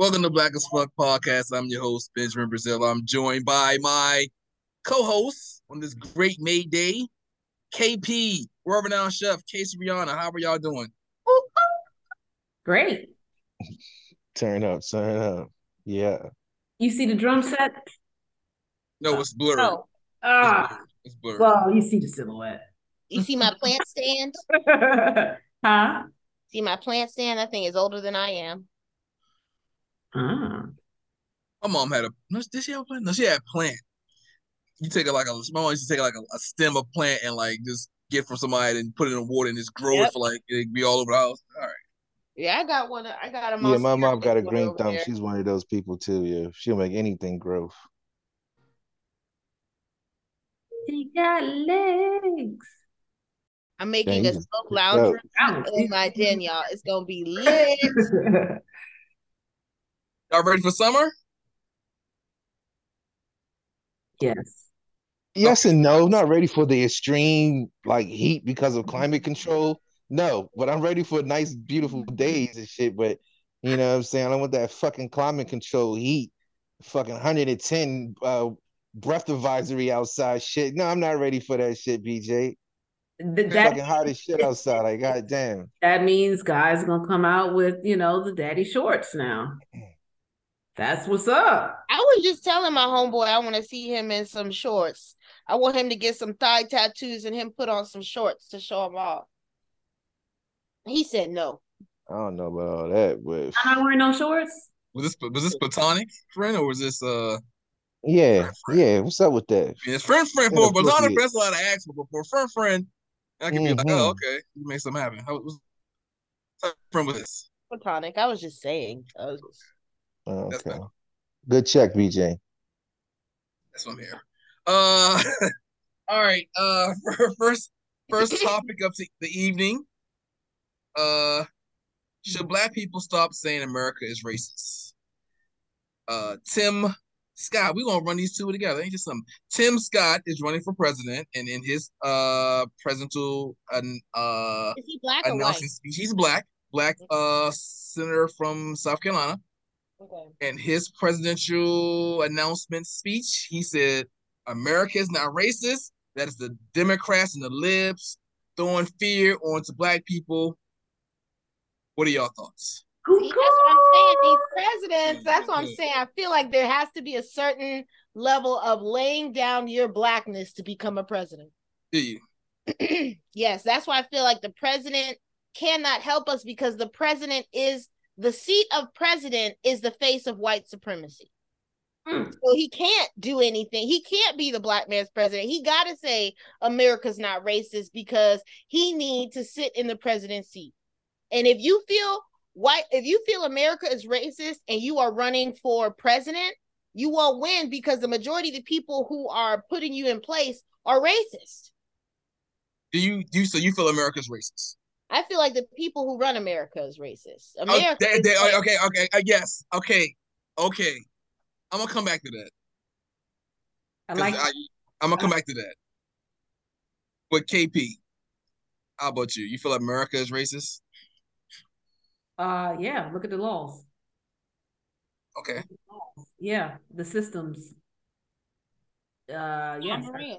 Welcome to Black as Fuck Podcast. I'm your host, Benjamin Braziel. I'm joined by my co-host on this great May Day, KP, world renowned chef, Casey Reanna. How are y'all doing? Great. Turn up, turn up. Yeah. You see the drum set? No, it's blurry. Oh. It's Ah. blurry. It's blurry. Well, you see the silhouette. You see my plant stand? huh? See my plant stand? That thing is older than I am. Ah. my mom had a no, did she have a plant? No, she had a plant. You take a like a my mom used to take like a, a stem of plant and like just get from somebody and put it in a water and just grow it Yep. for like it be all over the house. All right. Yeah, I got one. I got a Yeah, my mom got a green thumb. there. She's one of those people too, yeah. She'll make anything grow. She got legs. I'm making a Jesus. smoke lounge room Ow. in my den, y'all. It's gonna be lit. Y'all ready for summer? yes. Yes and no. Not ready for the extreme like heat because of climate control. No, but I'm ready for nice, beautiful days and shit. But you know what I'm saying? I don't want that fucking climate control heat, fucking 110 uh breath advisory outside shit. No, I'm not ready for that shit, BJ. Th- fucking hot as shit outside. Like, goddamn. that means guys gonna come out with, you know, the daddy shorts now. That's what's up. I was just telling my homeboy I want to see him in some shorts. I want him to get some thigh tattoos and him put on some shorts to show him off. He said no. I don't know about all that, but I'm not wearing no shorts. Was this was this platonic friend or was this uh yeah, Friend, friend. yeah. What's up with that? I mean, it's friend friend for platonic Inappropriate. friend, that's a lot to ask for, but for friend friend, I can be like, Mhm. oh, okay, you make something happen. How was friend with this? Platonic. I was just saying. I was just... Oh, That's okay. Good check, BJ. That's what I'm here. Uh all right. Uh for first first topic of the the evening. Uh should black people stop saying America is racist? Uh Tim Scott, we're gonna run these two together. Ain't just some Tim Scott is running for president and in his uh presidential uh Is he black or white? speech, he's black, black uh senator from South Carolina. Okay. in his presidential announcement speech, he said, America is not racist. That is the Democrats and the libs throwing fear onto black people. What are y'all thoughts? See, that's what I'm saying. These presidents, that's what I'm mm-hmm. saying. I feel like there has to be a certain level of laying down your blackness to become a president. Do you? yes, that's why I feel like the president cannot help us because the president is the seat of president is the face of white supremacy. Hmm. So he can't do anything. He can't be the black man's president. He got to say America's not racist because he need to sit in the president's seat. And if you feel white, if you feel America is racist and you are running for president, you won't win because the majority of the people who are putting you in place are racist. Do you do you so you feel America's racist? I feel like the people who run America is racist. Oh, America they- they- like- okay, okay, uh, yes, okay, okay. I'm gonna come back to that. I 'cause like I, I'm gonna come back to that. But KP, how about you? You feel like America is racist? uh yeah, look at the laws. Okay. Yeah, the systems. Uh John yes. Moran.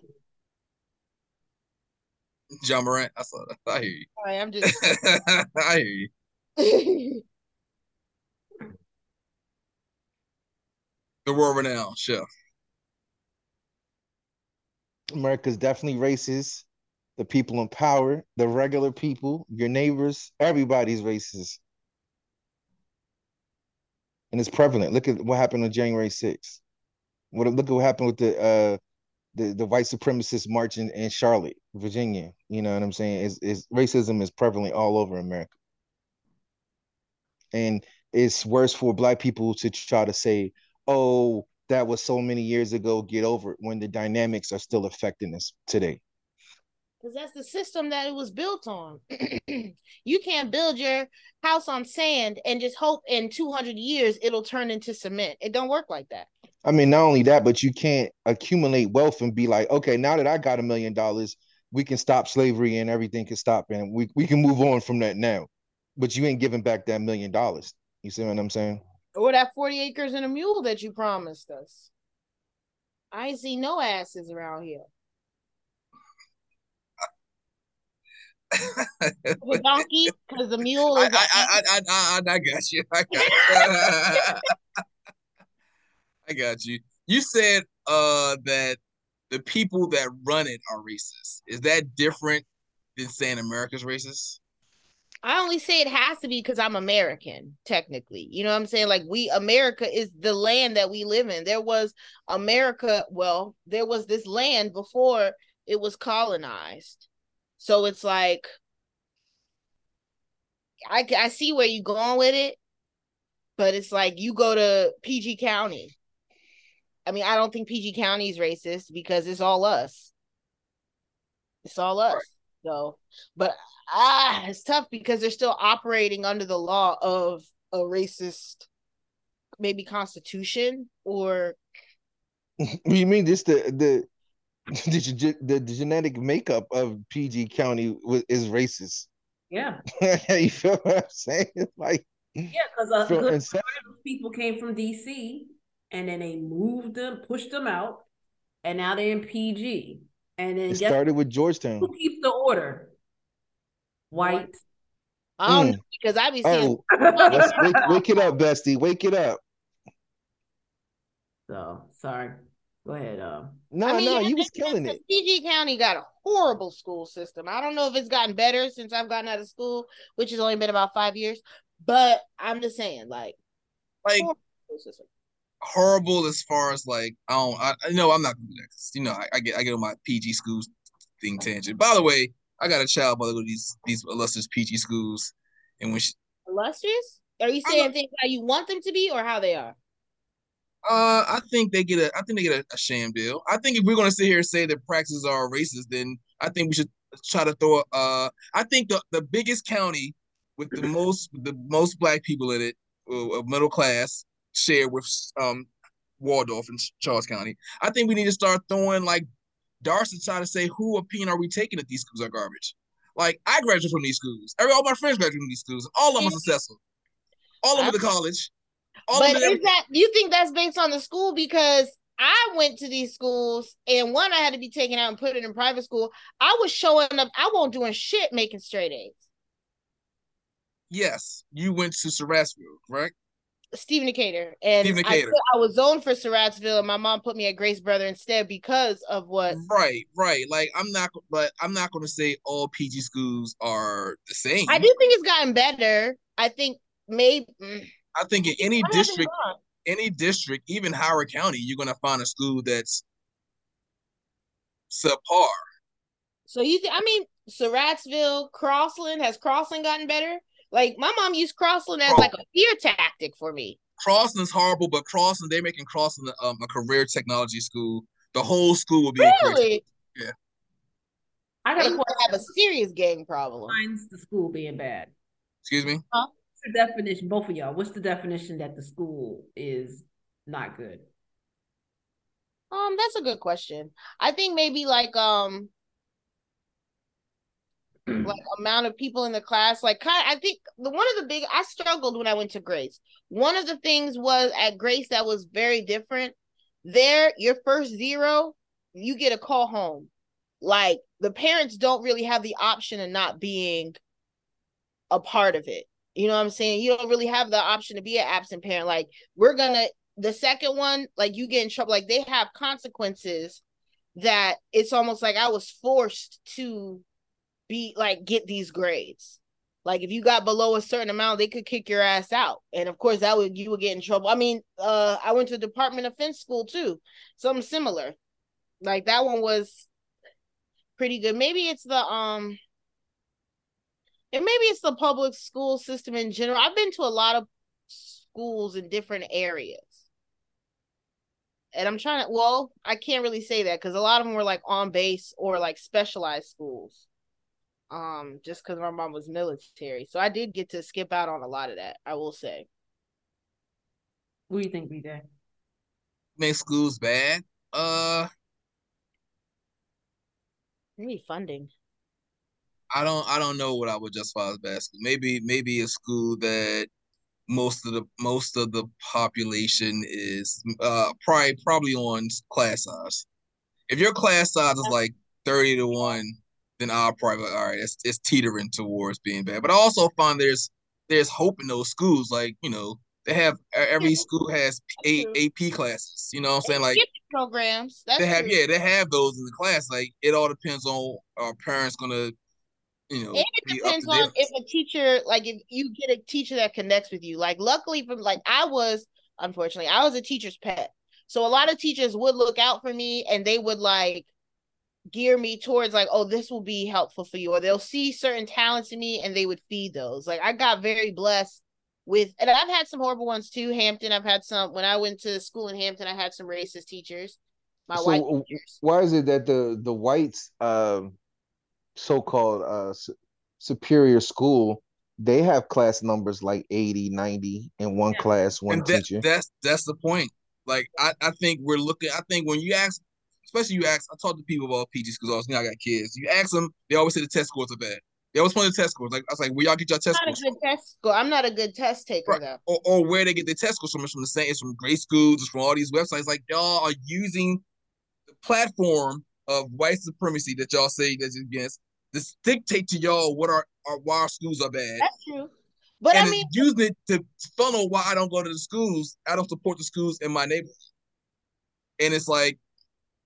John Morant. I saw that. I hear you. Sorry, I'm just I hear you. The world renowned chef. America's definitely racist. The people in power, the regular people, your neighbors, everybody's racist. And it's prevalent. Look at what happened on January 6th. What look at what happened with the uh the, the white supremacist march in, in Charlotte, Virginia. You know what I'm saying? Is is racism is prevalent all over America. And it's worse for black people to try to say, oh, that was so many years ago, get over it, when the dynamics are still affecting us today. Because that's the system that it was built on. you can't build your house on sand and just hope in 200 years it'll turn into cement. It don't work like that. I mean, not only that, but you can't accumulate wealth and be like, okay, now that I got a million dollars, we can stop slavery and everything can stop and we, we can move on from that now. But you ain't giving back that million dollars. You see what I'm saying? Or that 40 acres and a mule that you promised us. I see no asses around here. The donkey, because the mule I, is. I, I, I, I, I got you. I got you. I got you. You said uh that the people that run it are racist. Is that different than saying America's racist? I only say it has to be because I'm American, technically. You know what I'm saying? Like we America is the land that we live in. There was America, well, there was this land before it was colonized. So it's like I I see where you're going with it, but it's like you go to PG County. I mean, I don't think PG County is racist because it's all us. It's all us. Right. So, but ah, it's tough because they're still operating under the law of a racist, maybe constitution or you mean just the the the, the, the genetic makeup of PG County wa- is racist? Yeah, you feel what I'm saying? Like yeah, because a good inception- part of those people came from DC, and then they moved them, pushed them out, and now they're in PG. And then it guess started with Georgetown. who keeps the order? White. I don't Mm. know because I be seeing Oh, wake, wake it up, Bestie. Wake it up. so sorry. Go ahead. Um, No, I mean, no, yeah, you was makes sense killing 'cause it. PG County got a horrible school system. I don't know if it's gotten better since I've gotten out of school, which has only been about five years. But I'm just saying, like, Like horrible horrible as far as like I don't. I, I know I'm not gonna do that. 'cause, you know, I, I get I get on my PG schools thing tangent. By the way, I got a child mother go to these these illustrious PG schools, and when she illustrious. Are you saying things how you want them to be or how they are? Uh, I think they get a. I think they get a, a sham deal. I think if we're gonna sit here and say that practices are racist, then I think we should try to throw. Uh, I think the the biggest county with the most the most black people in it, uh, middle class, share with um Waldorf and Charles County. I think we need to start throwing like darts to try to say who opinion are we taking that these schools are garbage. Like I graduated from these schools. Every all my friends graduated from these schools. All of them are successful. All of them went to college. All but is that you think that's based on the school? Because I went to these schools and one I had to be taken out and put it in private school. I was showing up, I won't doing shit making straight A's. Yes, you went to Surrattsville, right? Stephen Decatur. And Stephen I, Decatur. I was zoned for Surrattsville and my mom put me at Grace Brethren instead because of what Right, right. Like I'm not, but I'm not going to say all PG schools are the same. I do think it's gotten better. I think maybe mm, I think in any I district, any district, even Howard County, you're going to find a school that's subpar. So you think I mean Surrattsville, Crossland, has Crossland gotten better? Like my mom used Crossland as like a fear tactic for me. Crossland's horrible, but Crossland they're making Crossland um, a career technology school. The whole school will be a career Really? I They got a must question. have a serious gang problem. Defines the school being bad. Excuse me. What's the definition, both of y'all? What's the definition that the school is not good? Um, that's a good question. I think maybe like um like amount of people in the class like kind I think the one of the big I struggled when I went to Grace. One of the things was at Grace that was very different. There, your first zero, you get a call home. Like the parents don't really have the option of not being a part of it. You know what I'm saying? You don't really have the option to be an absent parent. Like we're gonna the second one, like you get in trouble, like they have consequences that it's almost like I was forced to be like get these grades. Like if you got below a certain amount, they could kick your ass out. And of course that would you would get in trouble. I mean, uh I went to Department of Defense school too. Something similar. Like that one was pretty good. Maybe it's the um and maybe it's the public school system in general. I've been to a lot of schools in different areas. And I'm trying to, well, I can't really say that because a lot of them were like on base or like specialized schools. Um, just because my mom was military. So I did get to skip out on a lot of that, I will say. What do you think, BJ? Make schools bad. Uh, Maybe funding. I don't I don't know what I would justify as school. Maybe maybe a school that most of the most of the population is uh probably probably on class size. If your class size is like thirty to one, then I'll probably all right. It's it's teetering towards being bad. But I also find there's there's hope in those schools. Like you know they have every school has eight AP classes. You know what I'm saying? Like programs. That's they have true. yeah they have those in the class. Like it all depends on our parents gonna you know. And it depends on if a teacher, like if you get a teacher that connects with you. Like luckily from like I was, unfortunately, I was a teacher's pet. So a lot of teachers would look out for me and they would like gear me towards like, oh, this will be helpful for you. Or they'll see certain talents in me and they would feed those. Like I got very blessed with and I've had some horrible ones too. Hampton, I've had some when I went to school in Hampton, I had some racist teachers. My So, white teachers. Why is it that the the whites, um, so-called uh, s- superior school, they have class numbers like 80, 90 in one Yeah. class, one and that, teacher. that's that's the point. Like I, I think we're looking. I think when you ask, especially you ask, I talk to people about pgs because You know, I got kids. You ask them, they always say the test scores are bad. They always point to the test scores. Like I was like, where y'all get your test I'm not a scores? good test score. I'm not a good test taker Right. though. Or, or where they get their test scores from? It's from the same. It's from great schools. It's from all these websites. Like y'all are using the platform of white supremacy that y'all say that's against. This dictate to y'all what our, our why our schools are bad. That's true. But and I mean, using it to funnel why I don't go to the schools. I don't support the schools in my neighborhood. And it's like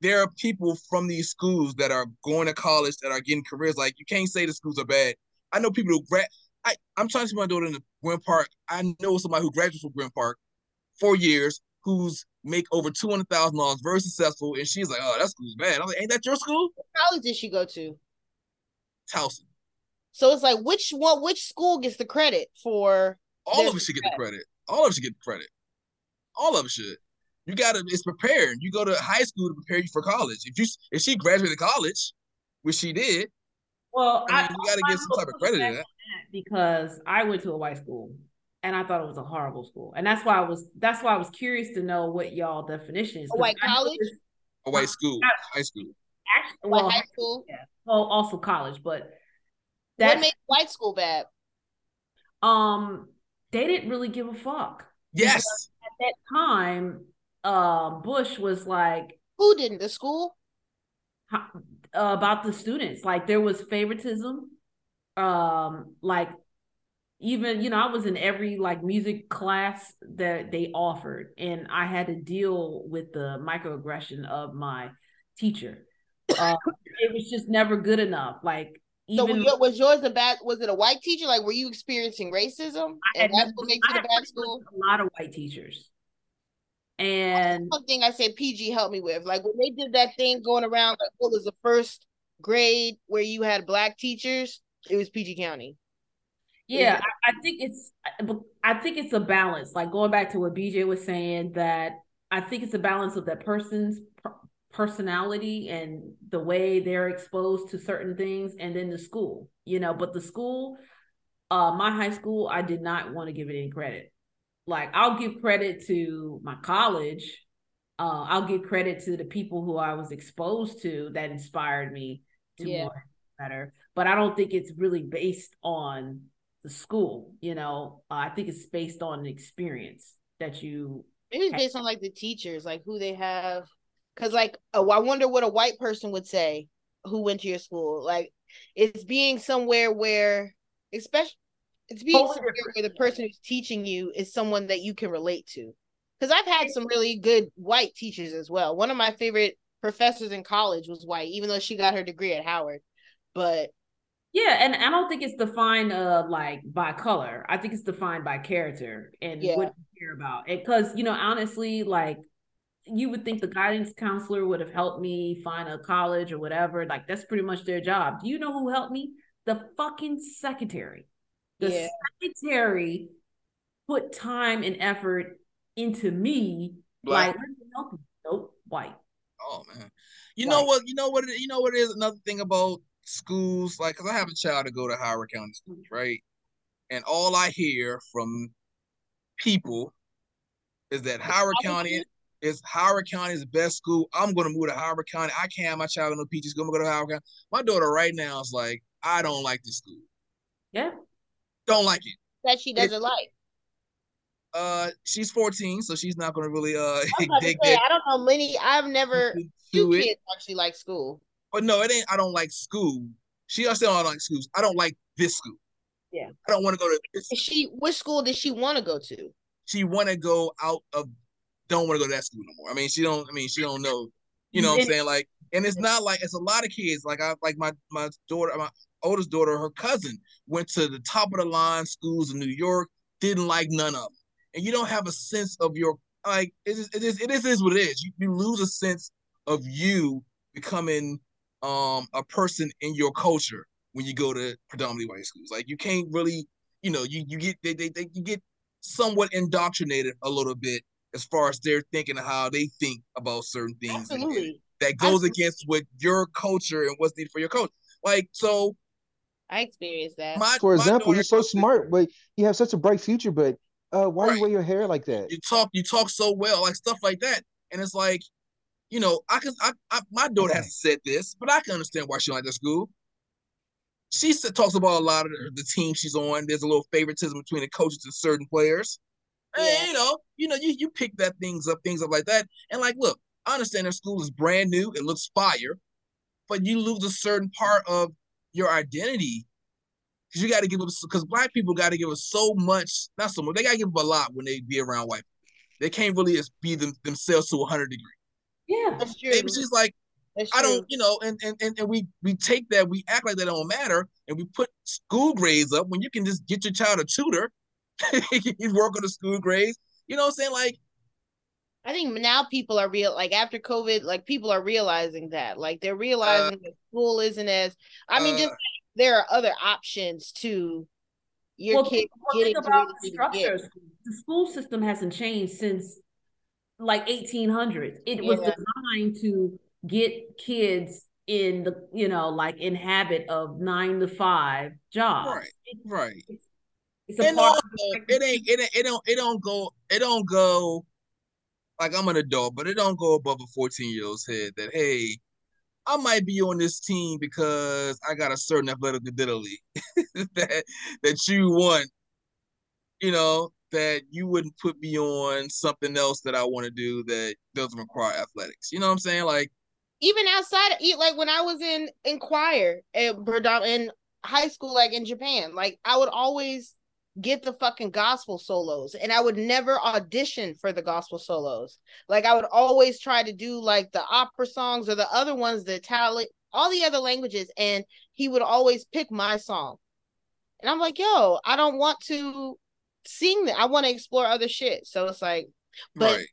there are people from these schools that are going to college that are getting careers. Like you can't say the schools are bad. I know people who grad. I I'm trying to see my daughter in the Gwynn Park. I know somebody who graduated from Gwynn Park, four years, who's make over two hundred thousand dollars, very successful, and she's like, "Oh, that school's bad." I'm like, "Ain't that your school?" what college did she go to? Towson. So it's like which one which school gets the credit for All of us should get the credit. All of us should get the credit. All of us should. You gotta. It's prepared. You go to high school to prepare you for college. If you if she graduated college, which she did, Well, I mean, you gotta I get some type of credit to that. because I went to a white school and I thought it was a horrible school, and that's why I was that's why I was curious to know what y'all definition is. A 'cause white I college? this- A white school, high school. Actually, like well, high school? yeah, well, also college, but What that's makes white school bad? um they didn't really give a fuck Yes. at that time. Uh, Bush was like Who didn't? The school? uh, about the students. Like there was favoritism. Um, like even you know, I was in every like music class that they offered, and I had to deal with the microaggression of my teacher. Uh, it was just never good enough. Like So even was, was yours a bad? Was it a white teacher? Like, were you experiencing racism? I had And that's what makes it a bad school. A lot of white teachers, and One thing I said PG helped me with, like when they did that thing going around, like, what was the first grade where you had black teachers? It was PG County. Yeah, I, I think it's I think it's a balance. Like going back to what BJ was saying, that I think it's a balance of that person's personality and the way they're exposed to certain things, and then the school. You know, but the school, uh, my high school, I did not want to give it any credit. Like I'll give credit to my college. Uh, I'll give credit to the people who I was exposed to that inspired me to Yeah. better. But I don't think it's really based on the school. You know, uh, I think it's based on an experience that you. Maybe it's based on like the teachers, like who they have. Cause like, oh, I wonder what a white person would say who went to your school. Like, it's being somewhere where, especially, it's being somewhere where the person who's teaching you is someone that you can relate to. Cause I've had some really good white teachers as well. One of my favorite professors in college was white, even though she got her degree at Howard. But Yeah, and I don't think it's defined uh like by color. I think it's defined by character and Yeah. what you care about. Because you know, honestly, like you would think the guidance counselor would have helped me find a college or whatever. Like that's pretty much their job. Do you know who helped me? The fucking secretary. The Yeah. secretary put time and effort into me. Black. Like, let me help you. Nope, white. Oh man. You know what? You know what? It, you know what it is another thing about schools. Like, cause I have a child to go to Howard County schools, right? And all I hear from people is that Howard County is Howard County is the best school. I'm gonna move to Howard County. I can't have my child in no peaches. Gonna go to Howard County. My daughter right now is like, I don't like this school. Yeah. Don't like it. that she doesn't like. Uh, she's 14, so she's not gonna really uh I, dig say, I don't know many. I've never into two it. kids actually like school. But no, it ain't. I don't like school. She also don't like schools. I don't like this school. Yeah. I don't want to go to this. Is she which school did she want to go to? She want to go out of. Don't want to go to that school no more. I mean, she don't. I mean, she don't know. You know what I'm saying? Like, and it's not like it's a lot of kids. Like I like my my daughter, my oldest daughter, her cousin went to the top of the line schools in New York. Didn't like none of them, and you don't have a sense of your like. It is. It is. It is, it is what it is. You, you lose a sense of you becoming um a person in your culture when you go to predominantly white schools. Like you can't really, you know, you you get they they, they you get somewhat indoctrinated a little bit as far as their thinking of how they think about certain things. and- and Absolutely. that goes I- against what your culture and what's needed for your culture. Like so, I experienced that. my For my example, you're so smart, but you have such a bright future. But uh, why Right. you wear your hair like that? You talk you talk so well, like stuff like that, and it's like, you know, I can I, I my daughter hasn't said this, but I can understand why she don't like that school. She said, talks about a lot of the, the team she's on. There's a little favoritism between the coaches and certain players. And, Yeah. you know, you know, you you pick that things up, things up like that. And like, look, I understand their school is brand new, it looks fire, but you lose a certain part of your identity because you got to give up because black people got to give up so much, not so much. They got to give up a lot when they be around white. people. They can't really just be them, themselves to 100 degrees. Yeah. That's true. Maybe she's like, That's I don't, you know, and, and and and we we take that, we act like that don't matter, and we put school grades up when you can just get your child a tutor. you work on the school grades. You know what I'm saying? Like, I think now people are real like after COVID, like people are realizing that. Like they're realizing that school isn't as I mean, uh, just there are other options to your well, kid well, getting think about the they need to structure. get. of school. The school system hasn't changed since like 1800s. It was designed to get kids in the, you know, like in habit of nine to five jobs. Right. Right. it's a part also, it ain't it it don't it don't go it don't go like I'm an adult, but it don't go above a 14 year old's head that hey, I might be on this team because I got a certain athletic ability that that you want, you know, that you wouldn't put me on something else that I want to do that doesn't require athletics. You know what I'm saying? Like, Even outside like when I was in in choir at in high school, like in Japan, like I would always get the fucking gospel solos and I would never audition for the gospel solos. Like I would always try to do like the opera songs or the other ones, the Italian, all the other languages, and he would always pick my song. And I'm like, yo, I don't want to sing that. I want to explore other shit. So it's like, but right.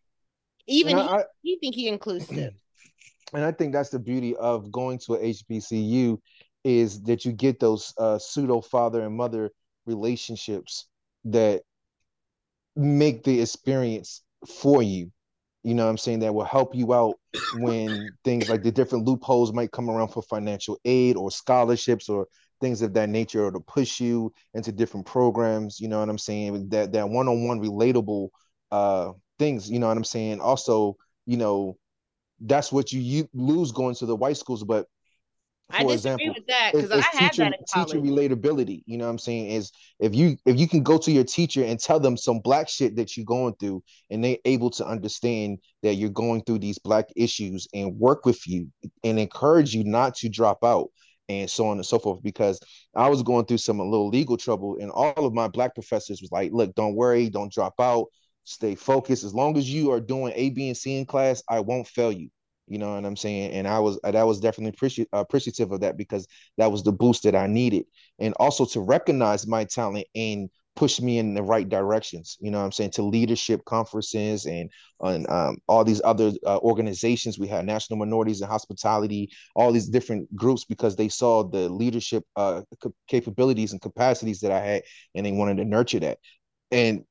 even And he, I, he think he inclusive. and I think that's the beauty of going to a HBCU is that you get those uh, pseudo father and mother relationships that make the experience for you. You know what I'm saying? That will help you out when things like the different loopholes might come around for financial aid or scholarships or things of that nature or to push you into different programs. You know what I'm saying? That that one-on-one relatable uh things, you know what I'm saying? Also, you know, that's what you, you lose going to the white schools, but I for disagree example, with that because I had teacher that in teacher relatability. You know what I'm saying? Is if you if you can go to your teacher and tell them some black shit that you're going through, and they're able to understand that you're going through these black issues and work with you and encourage you not to drop out and so on and so forth. Because I was going through some a little legal trouble, and all of my black professors was like, "Look, don't worry, don't drop out, stay focused. As long as you are doing A, B, and C in class, I won't fail you." You know what I'm saying? And I was that was definitely appreci- appreciative of that because that was the boost that I needed, and also to recognize my talent and push me in the right directions. You know what I'm saying? To leadership conferences and on um, all these other uh, organizations. We had National Minorities and Hospitality, all these different groups because they saw the leadership uh, capabilities and capacities that I had, and they wanted to nurture that. And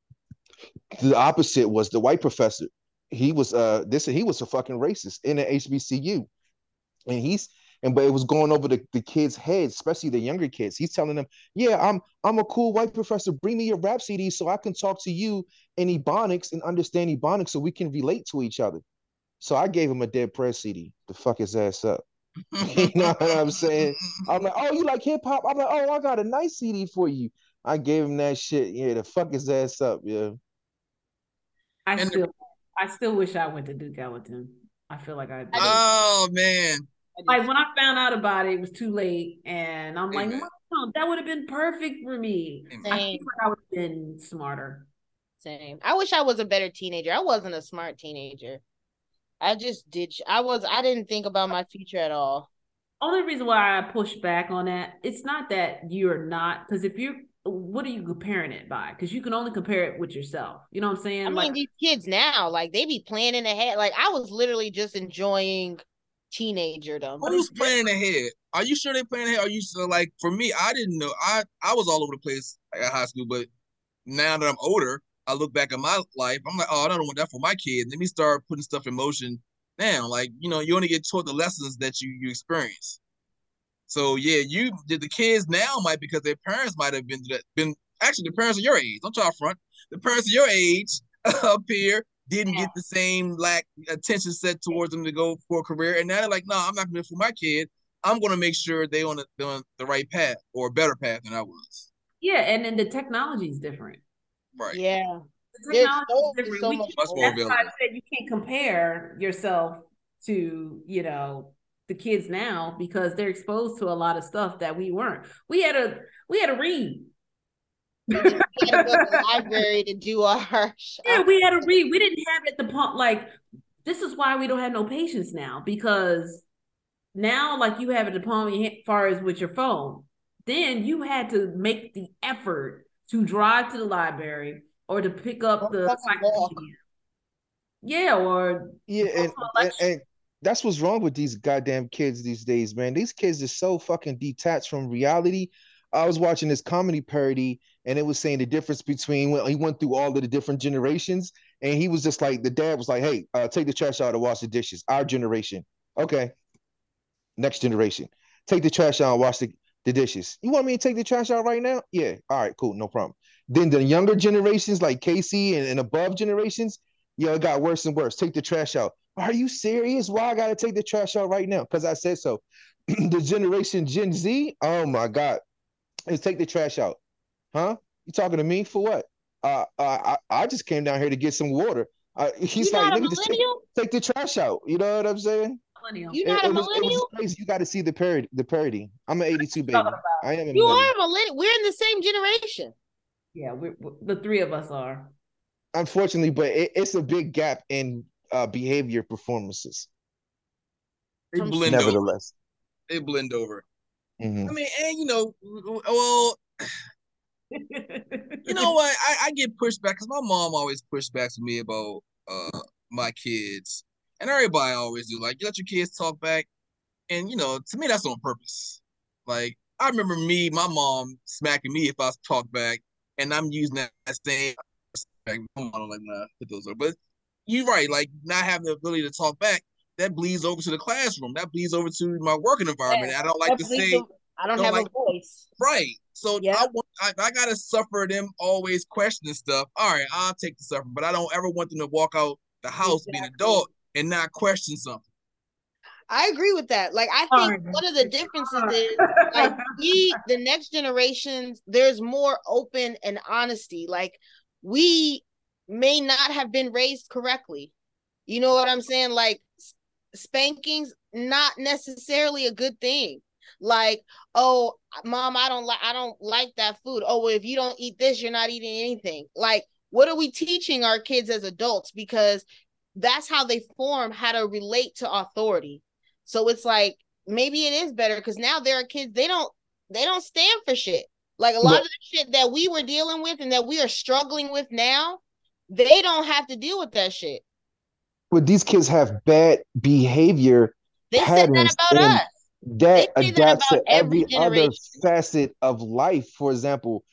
the opposite was the white professor. He was uh this he was a fucking racist in the HBCU. And he's and but it was going over the, the kids' heads, especially the younger kids. He's telling them, Yeah, I'm I'm a cool white professor. Bring me your rap CD so I can talk to you in Ebonics and understand Ebonics so we can relate to each other. So I gave him a Dead Prez CD to fuck his ass up. You know what I'm saying? I'm like, oh, you like hip hop? I'm like, oh, I got a nice CD for you. I gave him that shit, yeah, to fuck his ass up, yeah. I And the- still, I still wish I went to Duke Ellington. I feel like I. Oh man. Like when I found out about it, it was too late, and I'm like, Amen. Mom, that would have been perfect for me. I feel like I would have been smarter. Same. I wish I was a better teenager. I wasn't a smart teenager. I just did. I was. I didn't think about my future at all. Only reason why I push back on that, it's not that you're not, because if you're, what are you comparing it by? Because you can only compare it with yourself. You know what I'm saying? I mean, like, these kids now, like they be planning ahead. Like I was literally just enjoying teenagerdom. Who's planning ahead? Are you sure they planning ahead? Are you so like for me? I didn't know. I I was all over the place at high school, but now that I'm older, I look back at my life. I'm like, oh, I don't want that for my kid. Let me start putting stuff in motion now. Like you know, you only get taught the lessons that you you experience. So yeah, you the the kids now might because their parents might have been been actually the parents of your age. Don't y'all front. The parents of your age up here didn't get the same lack attention set towards them to go for a career, and now they're like, no, I'm not gonna for my kid. I'm gonna make sure they on the they're on the right path or a better path than I was. yeah, and then the technology is different. Right. Yeah. The technology so- is different. so much Much more that's why I available. said you can't compare yourself to, you know, the kids now because they're exposed to a lot of stuff that we weren't. We had a we had to read. We had to go to the library to do our. Yeah, we had to read. We didn't have it at the pump. Like, this is why we don't have no patience now because now, like, you have it at the palm of your hand, as far as with your phone. Then you had to make the effort to drive to the library or to pick up Or the walk. Yeah, or Yeah, and, and and that's what's wrong with these goddamn kids these days, man. These kids are so fucking detached from reality. I was watching this comedy parody, and it was saying the difference between when he went through all of the different generations, and he was just like the dad was like, "Hey, uh, take the trash out and wash the dishes." Our generation, okay. Next generation, take the trash out and wash the, the dishes. You want me to take the trash out right now? Yeah. All right, cool, no problem. Then the younger generations, like Casey and, and above generations, yo, it got worse and worse. Take the trash out. Are you serious? Why I gotta take the trash out right now? Because I said so. the generation Gen Z, oh my God, is take the trash out. Huh? You talking to me for what? Uh, uh I, I just came down here to get some water. Uh, he's You're like, not a nigga, just take, millennial. take the trash out. You know what I'm saying? millennial. You It, not a it was, it was millennial. crazy. You got to see the parody. The parody. I'm an 82 baby. About- I am a You millennial. are a millennial. We're in the same generation. Yeah, we're, we're- the three of us are. Unfortunately, but it, it's a big gap in uh, behavior performances. They Some- blend over. Nevertheless. They blend over. Mhm. I mean, and you know, well, you know what? I, I get pushed back because my mom always pushed back to me about uh my kids, and everybody always do. Like, you let your kids talk back, and you know, to me, that's on purpose. Like, I remember me, my mom smacking me if I talk back, and I'm using that, same. Don't like I put those up, but you're right. Like, not having the ability to talk back, that bleeds over to the classroom. That bleeds over to my working environment. I don't like to say. over- I don't, don't have like- a voice. Right. So Yeah. I want I, I gotta suffer them always questioning stuff. All right, I'll take the suffering, but I don't ever want them to walk out the house being an Exactly. adult and not question something. I agree with that. Like I think Fine. one of the differences is like we the next generations there's more open and honesty like we may not have been raised correctly you know what i'm saying like spankings not necessarily a good thing like oh mom i don't like i don't like that food oh well if you don't eat this you're not eating anything like what are we teaching our kids as adults because that's how they form how to relate to authority so it's like maybe it is better because now there are kids they don't they don't stand for shit. Like a lot of the shit that we were dealing with and that we are struggling with now, they don't have to deal with that shit. But these kids have bad behavior They said that Patterns about us. That say that adapts to every every other facet of life. For example,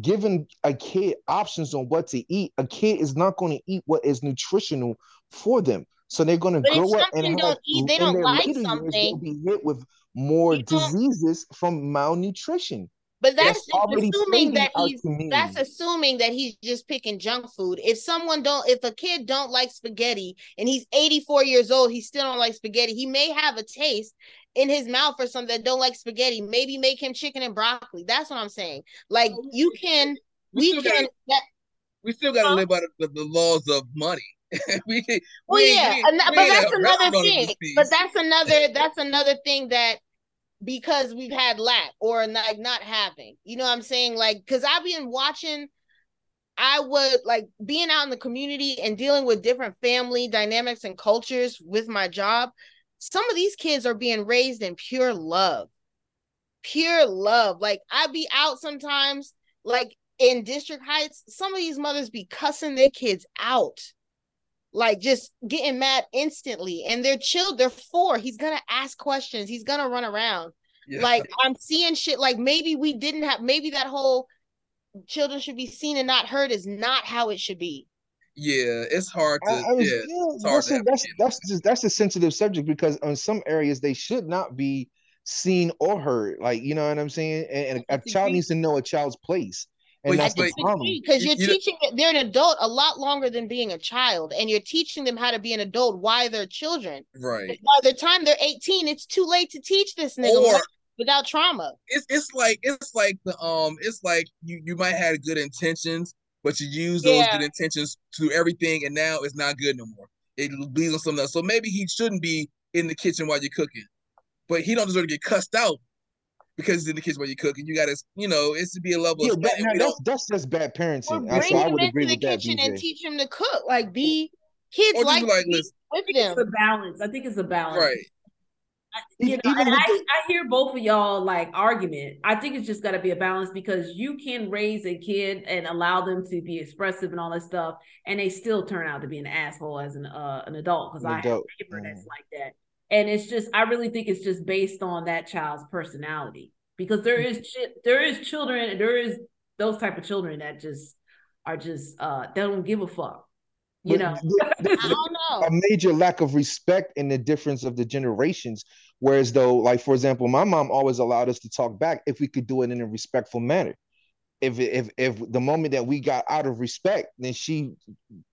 giving a kid options on what to eat, a kid is not going to eat what is nutritional for them. So they're going to But grow up and don't eat- they don't like years, something, they'll be hit with more diseases from malnutrition. But that's, That's already assuming that he's that's assuming that he's just picking junk food. If someone don't if a kid don't like spaghetti and he's 84 years old, he still don't like spaghetti. He may have a taste in his mouth for something that don't like spaghetti. Maybe make him chicken and broccoli. That's what I'm saying. Like you can We we still can gotta- that we still got to live by the, the, laws of money. we, well, we, yeah, we, but that's another thing. But that's another that's another thing that because we've had lack or like not having. You know what I'm saying? Like, because I've been watching. I would like being out in the community and dealing with different family dynamics and cultures with my job. Some of these kids are being raised in pure love, pure love. Like I'd be out sometimes, like in District Heights, some of these mothers be cussing their kids out, like just getting mad instantly. And they're child, they're four. He's gonna ask questions. He's gonna run around. Yeah. Like I'm seeing shit. Like maybe we didn't have. Maybe that whole children should be seen and not heard is not how it should be. Yeah, it's hard to. I, I was, yeah, yeah that's, a, that's that's just that's a sensitive subject because on some areas they should not be seen or heard. Like you know what I'm saying. And, and a child needs to know a child's place. And that's the problem. Because you're you, teaching they're an adult a lot longer than being a child, and you're teaching them how to be an adult while they're children. Right. by the time they're 18, it's too late to teach this nigga or, without trauma. It's it's like it's like the um it's like you you might have good intentions, but you use those yeah. good intentions to everything, and now it's not good no more. It leads on something else. So maybe he shouldn't be in the kitchen while you're cooking, but he don't deserve to get cussed out because it's in the kitchen while you cook, and you gotta, you know, it's to be a level. Yeah, of that, that's that's just bad parenting. Well, bring so him into the kitchen and teach him to cook. Like be kids like, like with them. It's a balance. I think it's a balance. Right. I, you know, and I, I hear both of y'all like argument. I think it's just got to be a balance because you can raise a kid and allow them to be expressive and all that stuff, and they still turn out to be an asshole as an uh, an adult. Because I have a neighbor that's like that, and it's just i really think it's just based on that child's personality because there is ch- there is children there is those type of children that just are just uh they don't give a fuck you know? I don't know. a major lack of respect in the difference of the generations. Whereas though like for example my mom always allowed us to talk back if we could do it in a respectful manner if if if the moment that we got out of respect, then she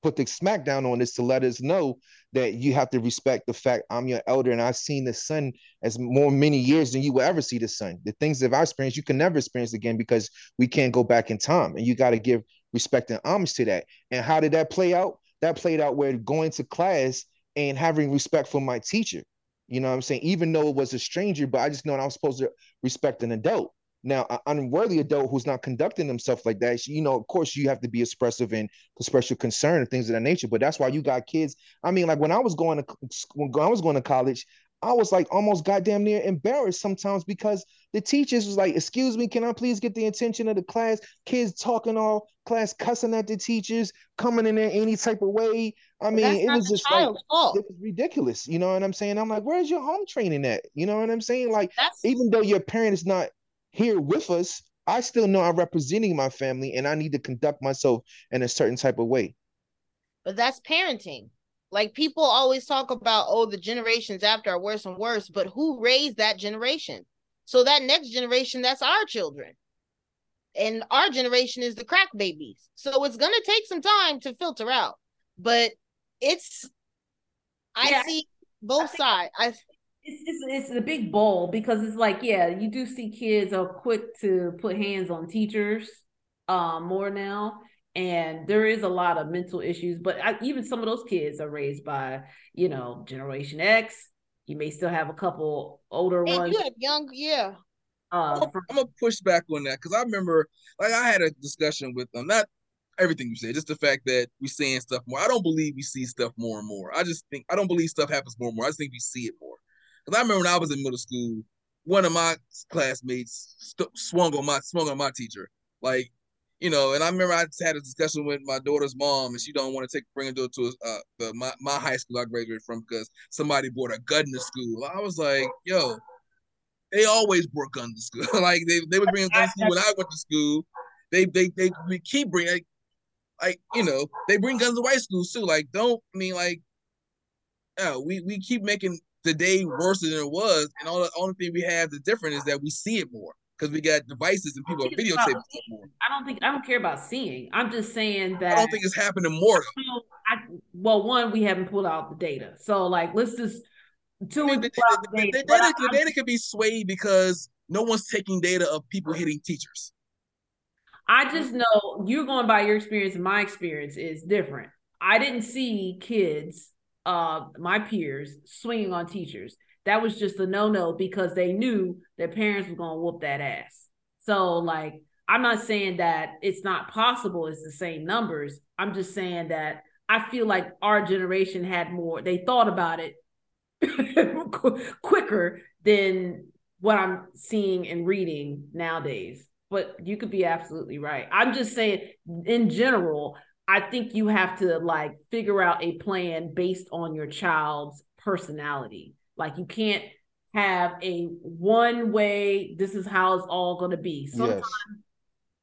put the smackdown on us to let us know that you have to respect the fact I'm your elder and I've seen the sun as more many years than you will ever see the sun. The things that I've experienced, you can never experience again because we can't go back in time, and you got to give respect and homage to that. And how did that play out? That played out where going to class and having respect for my teacher. You know what I'm saying? Even though it was a stranger, but I just know I was supposed to respect an adult. Now, an unworthy adult who's not conducting themselves like that, you know, of course, you have to be expressive and express your concern and things of that nature. But that's why you got kids. I mean, like when I was going to when I was going to college, I was like almost goddamn near embarrassed sometimes because the teachers was like, "Excuse me, can I please get the attention of the class?" Kids talking all class, cussing at the teachers, coming in there any type of way. I mean, it was just like fault. it was ridiculous. You know what I'm saying? I'm like, "Where's your home training at?" You know what I'm saying? Like, That's... even though your parent is not here with us, I still know I'm representing my family and I need to conduct myself in a certain type of way. But that's parenting. Like people always talk about, oh, the generations after are worse and worse, but who raised that generation? So that next generation, that's our children. And our generation is the crack babies. So it's going to take some time to filter out. But it's, I yeah. see both sides. I it's, it's, it's a big bowl because it's like yeah you do see kids are quick to put hands on teachers um more now and there is a lot of mental issues but I, even some of those kids are raised by you know generation x you may still have a couple older and ones you young yeah uh, I'm, I'm gonna push back on that because I remember, like, I had a discussion with them. Not everything you said, just the fact that we're seeing stuff more. I don't believe we see stuff more and more. I just think I don't believe stuff happens more and more. I just think we see it more. Because I remember when I was in middle school, one of my classmates st- swung on my swung on my teacher. Like, you know, and I remember I had a discussion with my daughter's mom, and she don't want to take bring her to uh, the, my my high school I graduated from because somebody brought a gun to school. I was like, yo, they always brought guns to school. like they they would bring guns to school when I went to school. They they they we keep bringing like, like you know they bring guns to white schools too. Like don't I mean like, yeah, we we keep making the day worse than it was. And all the only thing we have that's different is that we see it more because we got devices and people are videotaping more. I don't think I don't care about seeing. I'm just saying that I don't think it's happening more. I, well, one, we haven't pulled out the data, so like let's just two. The, the, the, data, data, the data could be swayed because no one's taking data of people hitting teachers. I just know you're going by your experience, and my experience is different. I didn't see kids, uh, my peers, swinging on teachers. That was just a no no because they knew their parents were going to whoop that ass. So, like, I'm not saying that it's not possible, it's the same numbers. I'm just saying that I feel like our generation had more, they thought about it quicker than what I'm seeing and reading nowadays. But you could be absolutely right. I'm just saying, in general, I think you have to like figure out a plan based on your child's personality. Like you can't have a one way, this is how it's all going to be. Sometimes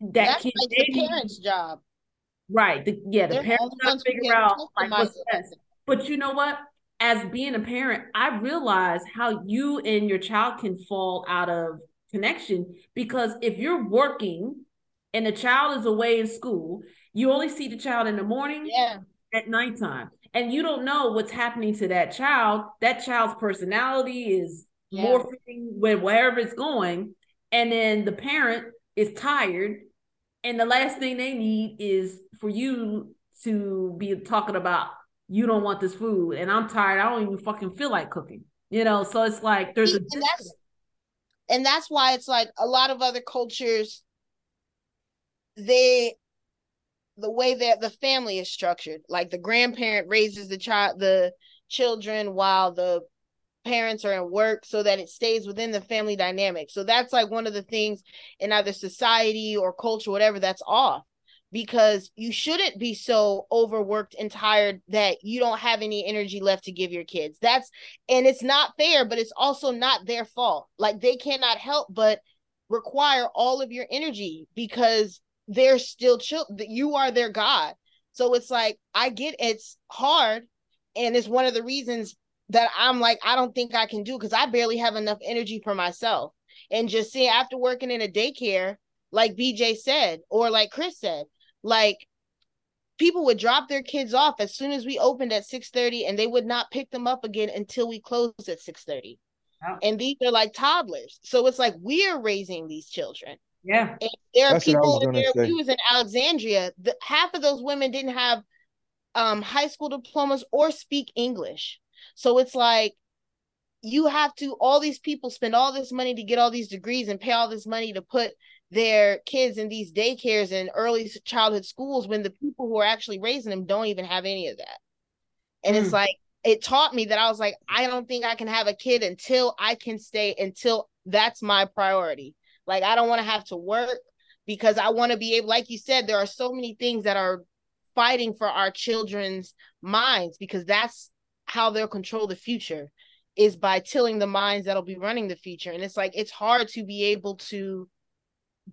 yes. that That's kid, like the parents' job. Right. The, yeah, the They're parents got to figure out like what's best. But you know what? As being a parent, I realize how you and your child can fall out of connection because if you're working and the child is away in school, you only see the child in the morning, yeah, at nighttime, and you don't know what's happening to that child. That child's personality is yeah. morphing with wherever it's going, and then the parent is tired, and the last thing they need is for you to be talking about you don't want this food, and I'm tired. I don't even fucking feel like cooking. You know, so it's like there's a and that's, and that's why it's like a lot of other cultures they the way that the family is structured. Like the grandparent raises the child the children while the parents are at work so that it stays within the family dynamic. So that's like one of the things in either society or culture whatever that's off. Because you shouldn't be so overworked and tired that you don't have any energy left to give your kids. That's and it's not fair but it's also not their fault. Like they cannot help but require all of your energy because they're still children. You are their God. So it's like I get it's hard, and it's one of the reasons that I'm like I don't think I can do because I barely have enough energy for myself. And just see after working in a daycare, like BJ said, or like Chris said, like people would drop their kids off as soon as we opened at 6 30 and they would not pick them up again until we closed at 6 30 and these are like toddlers so it's like we're raising these children yeah. And there are people in there. Say. We was in Alexandria. The, half of those women didn't have um, high school diplomas or speak English. So it's like you have to all these people spend all this money to get all these degrees and pay all this money to put their kids in these daycares and early childhood schools when the people who are actually raising them don't even have any of that. And mm. it's like it taught me that I was like, I don't think I can have a kid until I can stay until that's my priority. Like I don't want to have to work because I want to be able, like you said, there are so many things that are fighting for our children's minds because that's how they'll control the future is by tilling the minds that'll be running the future. And it's like it's hard to be able to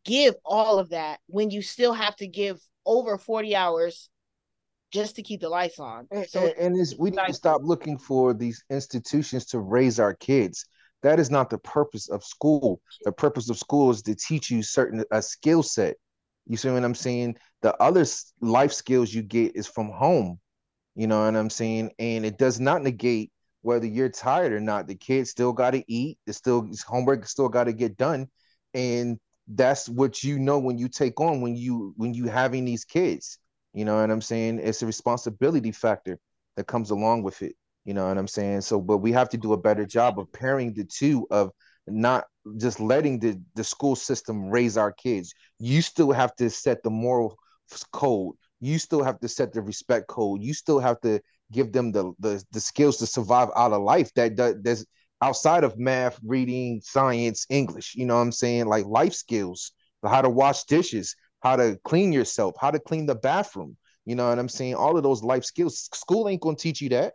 give all of that when you still have to give over 40 hours just to keep the lights on. And, So and, and we need to stop looking for these institutions to raise our kids. That is not the purpose of school. The purpose of school is to teach you certain a skill set. You see what I'm saying? The other life skills you get is from home. You know what I'm saying? And it does not negate whether you're tired or not. The kids still got to eat. It's still homework still got to get done, and that's what you know when you take on when you when you having these kids. You know what I'm saying? It's a responsibility factor that comes along with it. You know what I'm saying? So, but we have to do a better job of pairing the two of not just letting the, the school system raise our kids. You still have to set the moral code. You still have to set the respect code. You still have to give them the the, the skills to survive out of life that, that that's outside of math, reading, science, English. You know what I'm saying? Like life skills, how to wash dishes, how to clean yourself, how to clean the bathroom. You know what I'm saying? All of those life skills. School ain't gonna teach you that.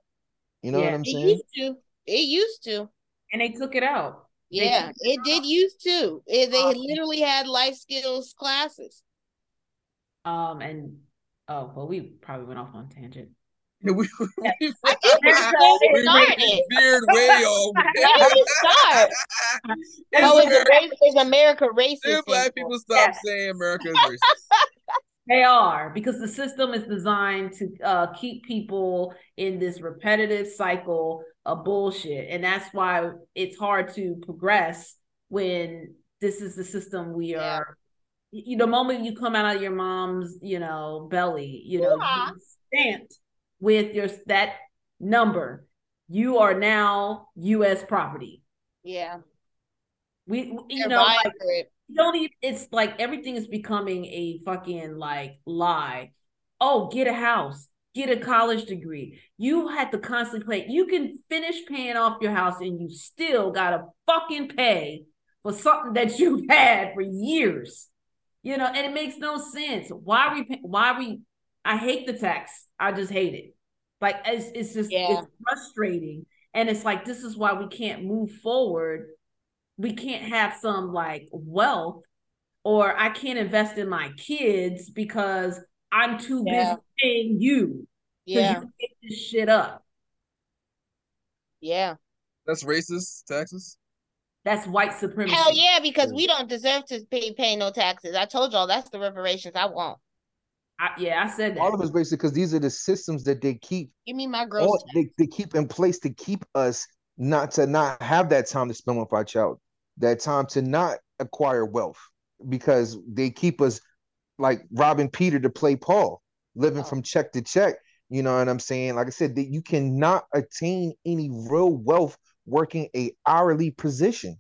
You know yeah, what I'm saying? It used to. It used to. And they took it out. Yeah, it, it did used to. It, they um, literally had life skills classes. Um, and oh well, we probably went off on tangent. we, we, we, we veered way off. Where did start? oh, is, is America racist? black people stop yeah. saying America is racist. They are because the system is designed to uh, keep people in this repetitive cycle of bullshit, and that's why it's hard to progress when this is the system we are, you the moment you come out of your mom's, you know, belly, you know, Yeah. stamped with your that number, you are now U.S. property. Yeah. We, you They're know, like. You don't even. It's like everything is becoming a fucking like lie. Oh, get a house, get a college degree. You had to constantly pay. You can finish paying off your house, and you still gotta fucking pay for something that you've had for years. You know, and it makes no sense. Why we? Why we? I hate the tax. I just hate it. Like it's it's just Yeah. it's frustrating, and it's like this is why we can't move forward. We can't have some like wealth, or I can't invest in my kids because I'm too Yeah. busy paying you Yeah. you make this shit up. Yeah. That's racist taxes. That's white supremacy. Hell yeah, because we don't deserve to pay pay no taxes. I told y'all that's the reparations I want. I, yeah, I said that. All of us basically because these are the systems that they keep Give me my gross all, they, they keep in place to keep us not to not have that time to spend with our child, that time to not acquire wealth because they keep us like robbing Peter to play Paul, living Oh. from check to check. You know what I'm saying? Like I said, that you cannot attain any real wealth working a hourly position,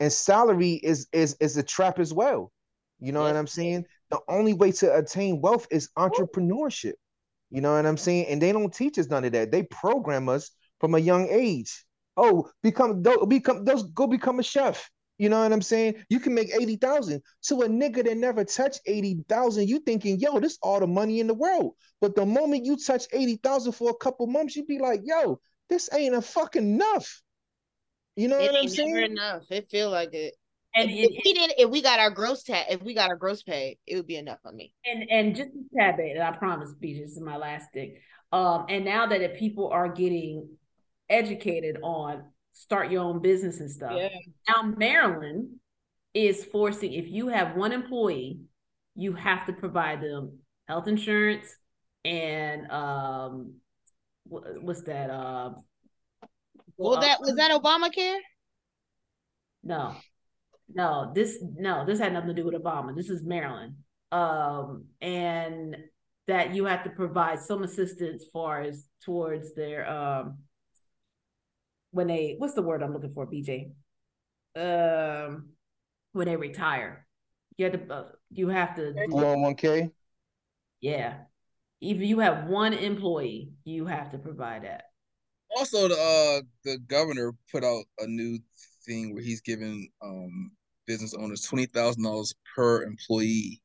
and salary is is is a trap as well. You know what I'm saying? The only way to attain wealth is entrepreneurship. You know what I'm saying? And they don't teach us none of that. They program us from a young age. Oh, become become those go become a chef. You know what I'm saying? You can make 80,000 to a nigga that never touched 80,000. You thinking, yo, this all the money in the world. But the moment you touch 80,000 for a couple months, you be like, yo, this ain't a fucking enough. You know It what I'm never saying? enough. It feel like it. and if, it, if we did, if we got our gross tax, if we got our gross pay, it would be enough on me. and and just a tad bit, and I promise, B, this is my last thing. Um, and now that if people are getting educated on start your own business and stuff, now Maryland is forcing if you have one employee, you have to provide them health insurance and um, wh- what's that? Uh, Well, that was that Obamacare. no, no, this no, this had nothing to do with Obama. This is Maryland. Um, and that you have to provide some assistance far as towards their um when they what's the word I'm looking for, BJ? Um when they retire. You have to uh, you have to do, 401k. yeah. If you have one employee, you have to provide that. Also, the uh, the governor put out a new thing where he's giving um business owners twenty thousand dollars per employee.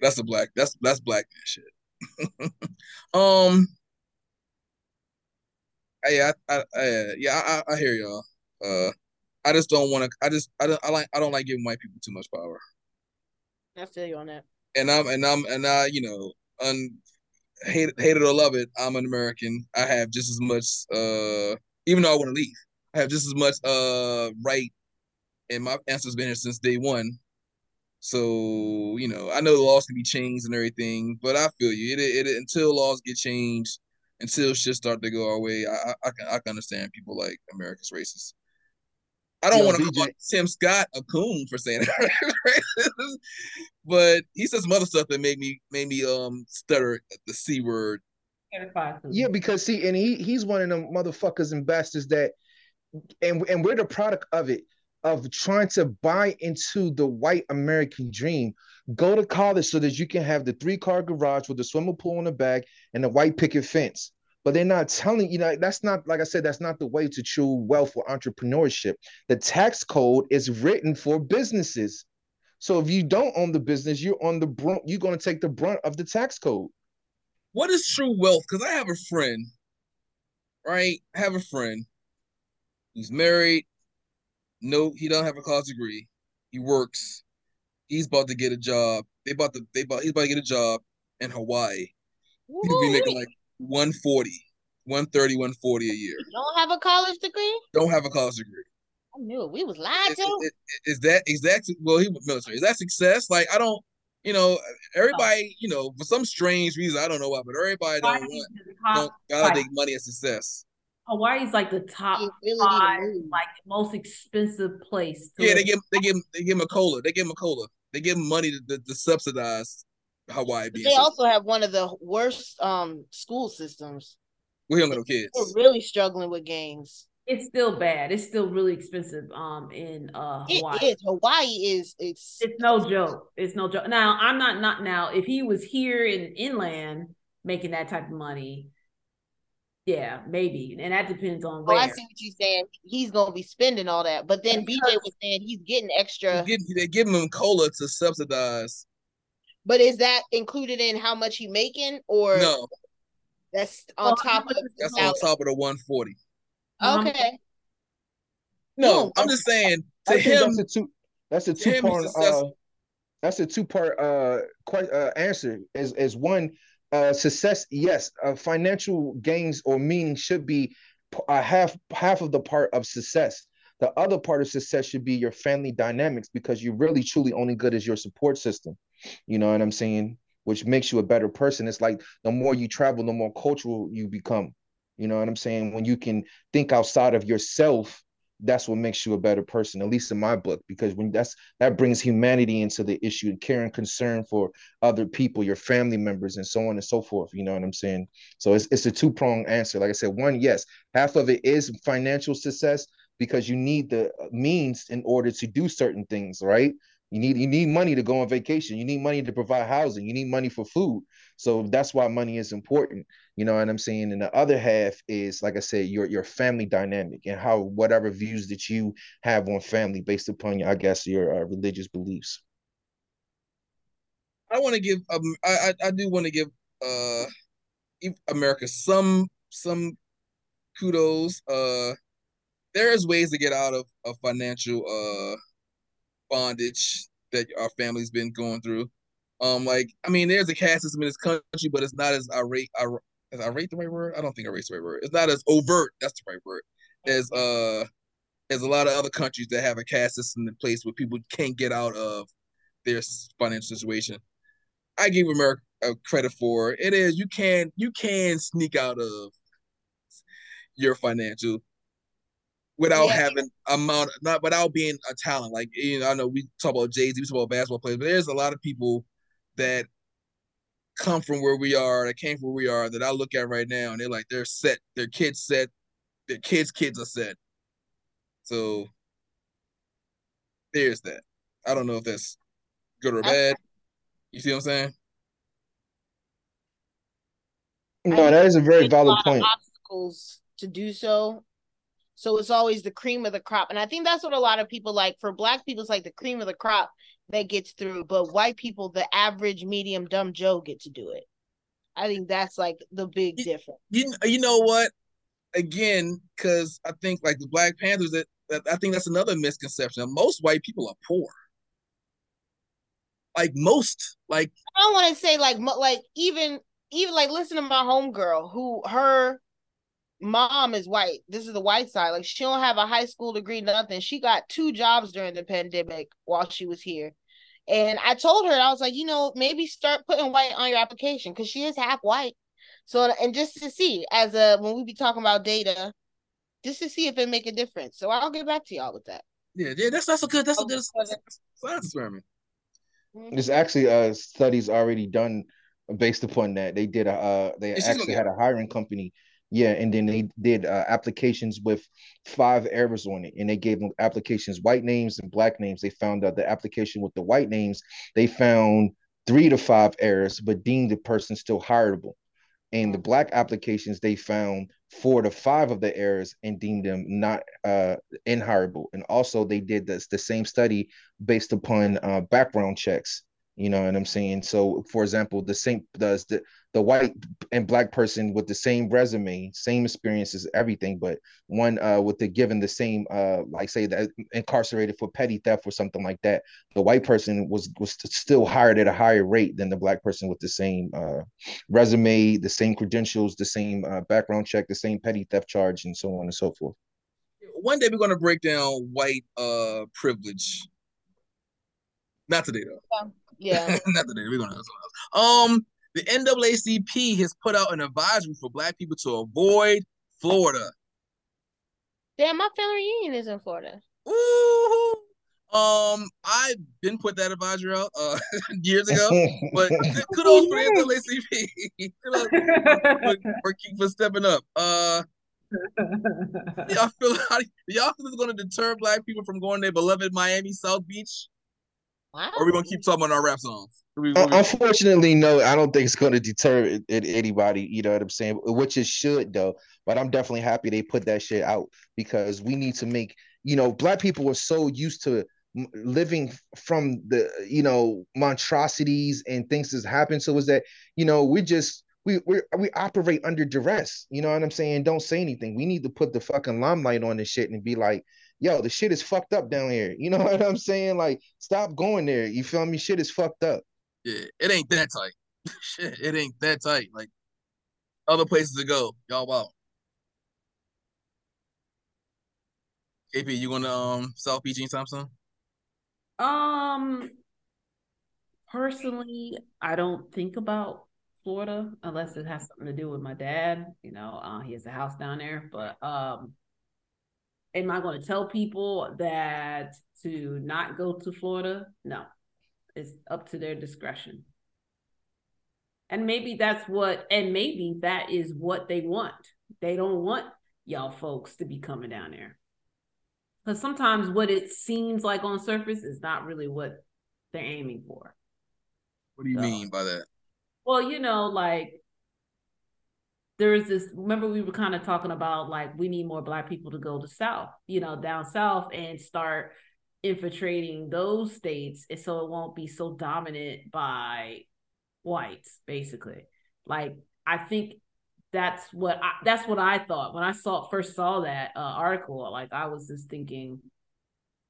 That's a black. That's that's black man shit. um. Yeah, I, I, I, yeah, I, I hear y'all. Uh, I just don't want to. I just, I don't, I like, I don't like giving white people too much power. I feel you on that. And I'm, and I'm, and I, you know, un, hate, hate it or love it, I'm an American. I have just as much, uh, even though I want to leave, I have just as much, uh, right. And my answer's been here since day one. So you know, I know the laws can be changed and everything, but I feel you. It, it, it until laws get changed, until shit start to go our way, I, I, I can, I can understand people like America's racist. I don't want to call. Tim Scott a coon for saying that, but he said some other stuff that made me made me um stutter at the c word. Yeah, because see, and he he's one of them motherfuckers and bastards that, and and we're the product of it of trying to buy into the white American dream. Go to college so that you can have the three car garage with the swimming pool in the back and the white picket fence. But they're not telling you know that's not like I said that's not the way to true wealth or entrepreneurship. The tax code is written for businesses. So if you don't own the business, you're on the brunt. You're going to take the brunt of the tax code. What is true wealth? Because I have a friend, right? I have a friend who's married. No, he don't have a college degree. He works. He's about to get a job. They about to they about he's about to get a job in Hawaii. He's gonna be making like 140, 130, 140 a year. Don't have a college degree. Don't have a college degree. I knew it. We was lied Is, to. is- is that exactly well he was military. Is that success? Like I don't you know, everybody, you know, for some strange reason, I don't know why, but everybody don't Fighting want to the don't validate money as success. Hawaii's like the top five, like most expensive place. yeah, live. they give they give they give them a COLA. They give them a COLA. They give them money to, to, to subsidize Hawaii. They also have one of the worst um school systems. We don't got no kids. We're really struggling with gangs. It's still bad. It's still really expensive. Um, in uh Hawaii. It is. Hawaii is. It's. It's no joke. It's no joke. Now I'm not not now. If he was here in inland making that type of money, yeah, maybe, and that depends on where. Oh, I see what you're saying. He's gonna be spending all that, but then BJ was saying he's getting extra. He's getting, they give him COLA to subsidize. But is that included in how much he making, or no? That's on well, top of that's on top of the 140. Okay. No, I'm just saying to him. That's a two. That's a two part. Uh, that's a two part uh, quite uh, answer. As as one uh, success, yes, uh, financial gains or meaning should be uh, half half of the part of success. The other part of success should be your family dynamics because you're really truly only good as your support system. You know what I'm saying? Which makes you a better person. It's like the more you travel, the more cultural you become. You know what I'm saying? When you can think outside of yourself that's what makes you a better person at least in my book because when that's that brings humanity into the issue and care and concern for other people your family members and so on and so forth you know what i'm saying so it's, it's a two-pronged answer like i said one yes half of it is financial success because you need the means in order to do certain things right you need you need money to go on vacation. You need money to provide housing. You need money for food. So that's why money is important. You know what I'm saying? And the other half is, like I said, your your family dynamic and how whatever views that you have on family based upon, I guess, your uh, religious beliefs. I want to give um, I, I do want to give uh America some some kudos. Uh, there is ways to get out of a financial uh bondage that our family's been going through. Um, like I mean, there's a caste system in this country, but it's not as irate. Is irate the right word? I don't think irate the right word. It's not as overt. That's the right word. As uh, as a lot of other countries that have a caste system in place where people can't get out of their financial situation. I give America credit for it is you can you can sneak out of your financial without yeah. having amount not without being a talent. Like you know, I know we talk about Jay Z, we talk about basketball players, but there's a lot of people that come from where we are, that came from where we are, that I look at right now, and they're like they're set, their kids set, their kids' kids are set. So there's that. I don't know if that's good or bad. You see what I'm saying? No, that is a very valid point. Obstacles to do so so it's always the cream of the crop. And I think that's what a lot of people like. For black people, it's like the cream of the crop that gets through. But white people, the average, medium, dumb Joe get to do it. I think that's like the big difference. You, you know what? Again, because I think like the Black Panthers, that, that I think that's another misconception. Most white people are poor. Like most, like I don't want to say like like even even like listen to my homegirl who her mom is white. This is the white side. Like she don't have a high school degree, nothing. She got two jobs during the pandemic while she was here. And I told her, I was like, you know, maybe start putting white on your application because she is half white. So and just to see as a when we be talking about data, just to see if it make a difference. So I'll get back to y'all with that. Yeah, yeah, that's that's a good that's a good science experiment. There's actually uh studies already done based upon that. They did a uh they actually had a hiring company yeah, and then they did uh, applications with five errors on it, and they gave them applications white names and black names. They found out the application with the white names, they found three to five errors, but deemed the person still hireable. And the black applications, they found four to five of the errors and deemed them not uh, inhirable. And also, they did this the same study based upon uh, background checks you know what I'm saying? So, for example, the same does the the white and black person with the same resume, same experiences, everything, but one uh with the given the same uh like say that incarcerated for petty theft or something like that. The white person was was still hired at a higher rate than the black person with the same uh resume, the same credentials, the same uh, background check, the same petty theft charge, and so on and so forth. One day we're gonna break down white uh privilege. Not today though. Yeah. Yeah. Not today. We're gonna have something else. um the NAACP has put out an advisory for black people to avoid Florida. Damn, my family reunion is in Florida. Ooh. Um, I didn't put that advisory out uh years ago, but kudos for the NAACP. kudos for, for, for stepping up. Uh, y'all feel how y'all feel it's going to deter black people from going to their beloved Miami South Beach? Wow. Or are we gonna keep talking about our rap songs? We, we, Unfortunately, no. I don't think it's gonna deter it anybody. You know what I'm saying? Which it should though. But I'm definitely happy they put that shit out because we need to make. You know, black people are so used to living from the you know monstrosities and things that's happened to us that you know we just we we we operate under duress. You know what I'm saying? Don't say anything. We need to put the fucking limelight on this shit and be like, yo, the shit is fucked up down here. You know what I'm saying? Like, stop going there. You feel me? Shit is fucked up. Yeah, it ain't that tight. shit, it ain't that tight. Like other places to go. Y'all wow. KP, you gonna um South Beach anytime soon? Um, personally, I don't think about Florida unless it has something to do with my dad. You know, uh, he has a house down there. But um, am I going to tell people that to not go to Florida? No, it's up to their discretion. And maybe that's what, and maybe that is what they want. They don't want y'all folks to be coming down there because sometimes what it seems like on surface is not really what they're aiming for. What do you so, mean by that? Well, you know, like there's this remember we were kind of talking about like we need more black people to go to south, you know, down south and start infiltrating those states and so it won't be so dominant by whites basically. Like I think that's what I, that's what I thought when I saw first saw that uh, article. Like I was just thinking,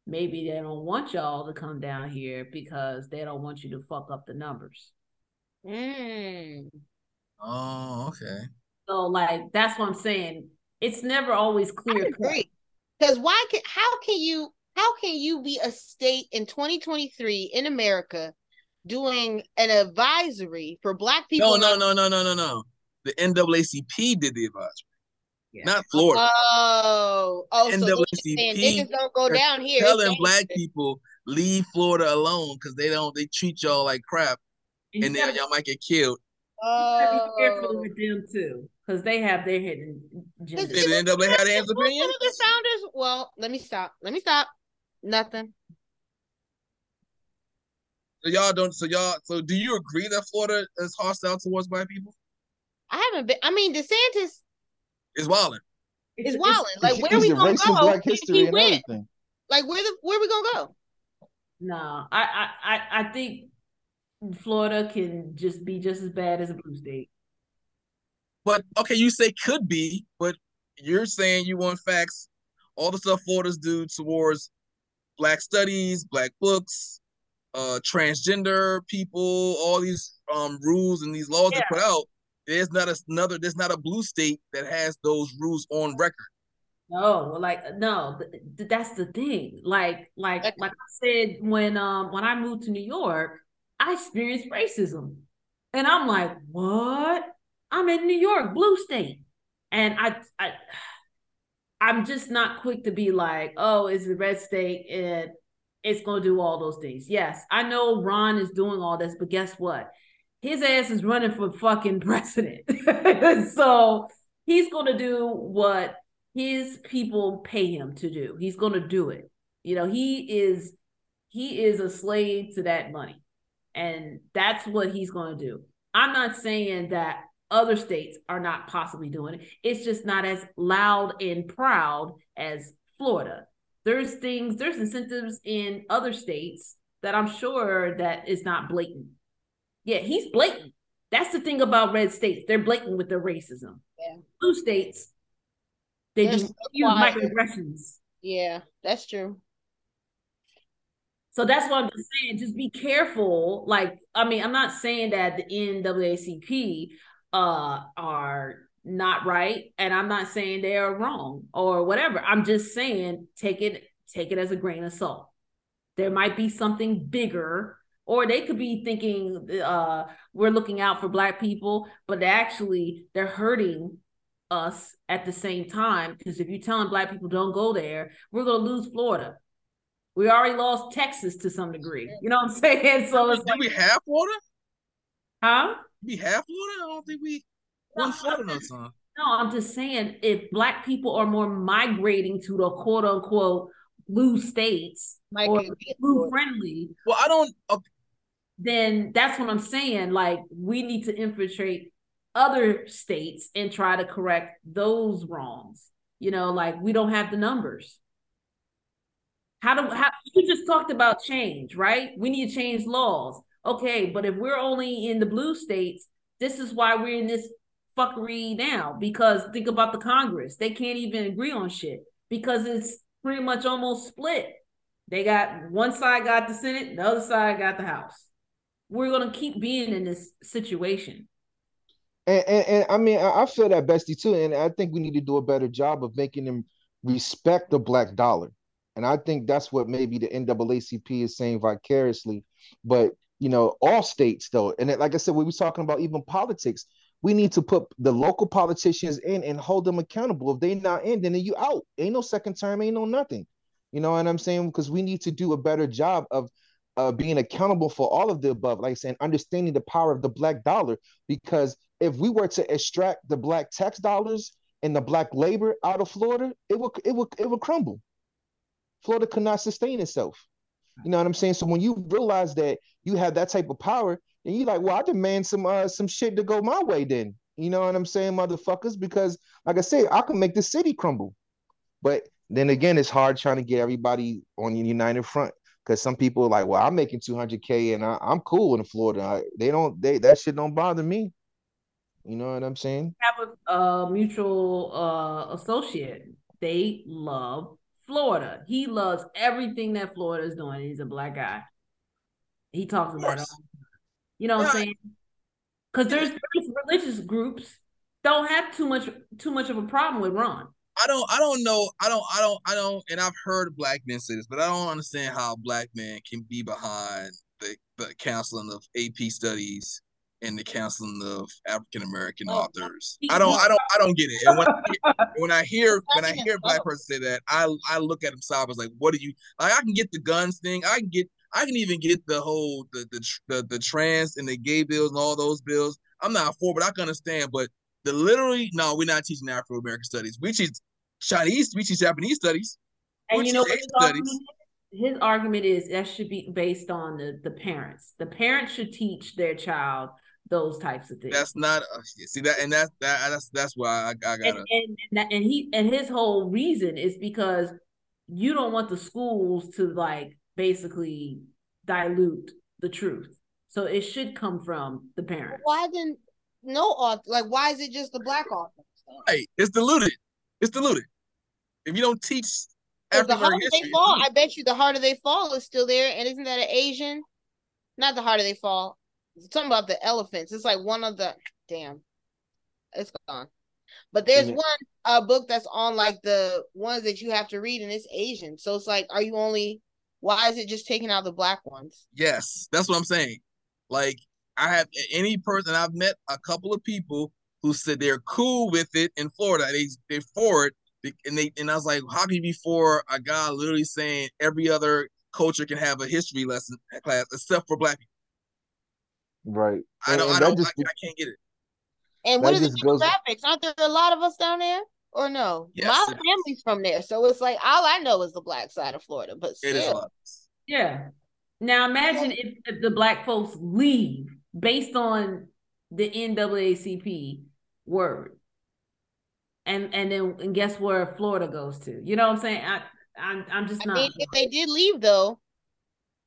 maybe they don't want y'all to come down here because they don't want you to fuck up the numbers. Mm. Oh, okay. So like that's what I'm saying. It's never always clear. Because why can how can you how can you be a state in 2023 in America doing an advisory for black people? No, no, no, no, no, no, no the NAACP did the advisory. Yeah. Not Florida. Oh, oh, NAACP so niggas don't go down here. Telling black people leave Florida alone because they don't they treat y'all like crap, and, and then y'all might get killed. Oh, be careful with them too, because they have their hidden agenda. Did the NAACP have their opinion? The founders. Well, let me stop. Let me stop. Nothing. So y'all don't. So y'all. So do you agree that Florida is hostile towards black people? I haven't been. I mean, DeSantis is wilding. Is wilding. Like where are we gonna go? Black history he, and everything. Like where the where are we gonna go? No, I I I think Florida can just be just as bad as a blue state. But okay, you say could be, but you're saying you want facts. All the stuff Florida's do towards black studies, black books, uh, transgender people, all these um rules and these laws yeah. they put out there's not a, another. There's not a blue state that has those rules on record. No, like no, that's the thing. Like, like, like I said, when um when I moved to New York, I experienced racism, and I'm like, what? I'm in New York, blue state, and I, I, I'm just not quick to be like, oh, it's the red state and it's gonna do all those things. Yes, I know Ron is doing all this, but guess what? his ass is running for fucking president. so he's to do what his people pay him to do. He's to do it. You know, he is he is a slave to that money. And that's what he's to do. I'm not saying that other states are not possibly doing it. It's just not as loud and proud as Florida. There's things, there's incentives in other states that I'm sure that is not blatant. Yeah, he's blatant. That's the thing about red states. They're blatant with their racism. Yeah. Blue states, they do so microaggressions. Yeah, that's true. So that's what I'm just saying. Just be careful. Like, I mean, I'm not saying that the NAACP uh are not right, and I'm not saying they are wrong or whatever. I'm just saying take it take it as a grain of salt. There might be something bigger or they could be thinking uh, we're looking out for black people but actually they're hurting us at the same time because if you're telling black people don't go there, we're gonna lose Florida. We already lost Texas to some degree. You know what I'm saying? So it's Do like, we have Florida? huh? We have Florida? I don't think we won Florida no time. No, I'm just saying if black people are more migrating to the quote unquote blue states Might or blue friendly, Well, I don't. Uh, then that's what I'm saying. Like we need to infiltrate other states and try to correct those wrongs. You know, like we don't have the numbers. How do how you just talked about change, right? We need to change laws. Okay, but if we're only in the blue states, this is why we're in this fuckery now. Because think about the Congress. They can't even agree on shit because it's pretty much almost split. They got one side got the Senate, the other side got the House. We're gonna keep being in this situation. And, and, and I mean, I, I feel that Bestie too, and I think we need to do a better job of making them respect the black dollar. And I think that's what maybe the NAACP is saying vicariously. But you know, all states though, and it, like I said, we were talking about even politics. We need to put the local politicians in and hold them accountable. If they not in, then you out. Ain't no second term, ain't no nothing. You know what I'm saying? Because we need to do a better job of uh, being accountable for all of the above, like I said, understanding the power of the black dollar. Because if we were to extract the black tax dollars and the black labor out of Florida, it would it would it would crumble. Florida could not sustain itself. You know what I'm saying? So when you realize that you have that type of power, and you're like, well, I demand some uh some shit to go my way then. You know what I'm saying, motherfuckers? Because like I said, I can make the city crumble. But then again, it's hard trying to get everybody on the united front because some people are like, well, I'm making 200k and I, I'm cool in Florida. I, they don't, they that shit don't bother me. You know what I'm saying? Have a, a mutual uh, associate. They love Florida. He loves everything that Florida is doing. He's a black guy. He talks about it. all. You know what I'm saying? Because there's, religious groups don't have too much too much of a problem with Ron. I don't. I don't know. I don't. I don't. I don't. And I've heard black men say this, but I don't understand how a black men can be behind the the counseling of AP studies and the counseling of African American Oh, authors. I don't. I don't. I don't get it. And when I, when I hear when I hear black person say that, I I look at them sideways like, what do you like? I can get the guns thing. I can get. I can even get the whole the the the, the trans and the gay bills and all those bills. I'm not for, but I can understand. But the literally, no, we're not teaching Afro American studies. We teach Chinese. We teach Japanese studies. And you know what his studies. argument? His argument is that should be based on the, the parents. The parents should teach their child those types of things. That's not uh, see that, and that's that. That's that's why I, I gotta. and, and, that- and he and his whole reason is because you don't want the schools to like basically dilute the truth. So it should come from the parents. Why then no author? Like, why is it just the black authors? Right, it's diluted. It's diluted. If you don't teach the harder American they fall, I bet you the harder they fall is still there. And isn't that an Asian? Not the harder they fall. Something about the elephants. It's like one of the damn. It's gone. But there's Yeah. one uh book that's on like the ones that you have to read, and it's Asian. So it's like, are you only? Why is it just taking out the black ones? yes, that's what I'm saying. Like I have any person I've met a couple of people who said they're cool with it in Florida. They they for it, and they and I was like, how can you be for a guy literally saying every other culture can have a history lesson class except for black people? Right. I don't. and I don't. just I, I can't get it. And what are the just goes- demographics? Aren't there a lot of us down there? Or no? Yes, My it is. family's from there, so it's like all I know is the black side of Florida. But It is a still, lot. Yeah. Now imagine if, if the black folks leave based on the NAACP word. And and then and guess where Florida goes to? You know what I'm saying? I I'm I'm just I not mean, if they did leave though,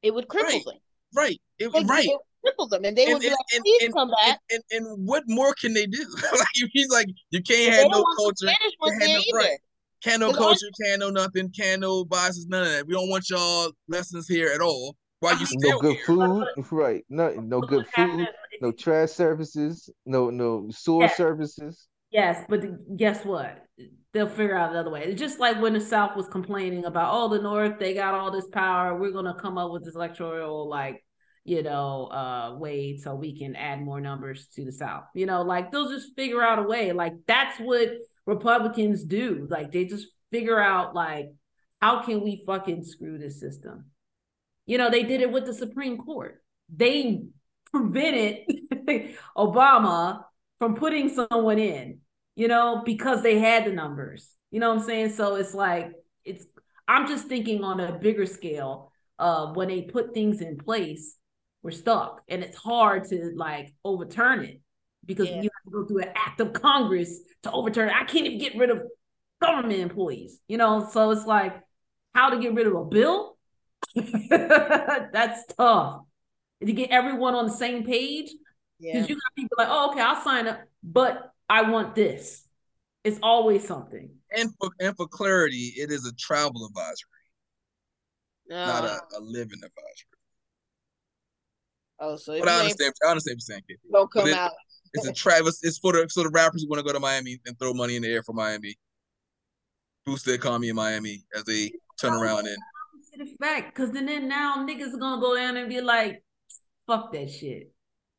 it would cripple Right. them. Right. It, Like, right. It would cripple them, and they would And- be and- like, and- "Please and- come back." And, and and what more can they do? like he's like, you can't have no culture, Spanish ones had there no- right. can't no culture, can't no nothing, can't no biases, none of that. We don't want y'all lessons here at all. Why you No still no good here? food, right? No, no good food, no trash services, no no sewer Yeah. services. Yes, but guess what? They'll figure out another way. It's just like when the South was complaining about, oh, the North, they got all this power. We're gonna come up with this electoral like, you know, uh way so we can add more numbers to the South. You know, like they'll just figure out a way. Like that's what Republicans do. Like they just figure out like how can we fucking screw this system? You know, they did it with the Supreme Court. They prevented Obama from putting someone in, you know, because they had the numbers. You know what I'm saying? So it's like it's I'm just thinking on a bigger scale uh when they put things in place, we're stuck and it's hard to like overturn it because yeah. you have to go through an act of Congress to overturn it. I can't even get rid of government employees, you know. So it's like how to get rid of a bill. That's tough. To get everyone on the same page. Because yeah. you got people like, oh, okay, I'll sign up, but I want this. It's always something. And for and for clarity, it is a travel advisory, uh, not a, a living advisory. Oh, so but I understand. I understand what you're saying, KP. Don't come it, out. It's a Travis. It's for the so the rappers who want to go to Miami and throw money in the air for Miami, boost the economy in Miami as they turn around and. Fact, because then, then now niggas are gonna go down and be like, "Fuck that shit,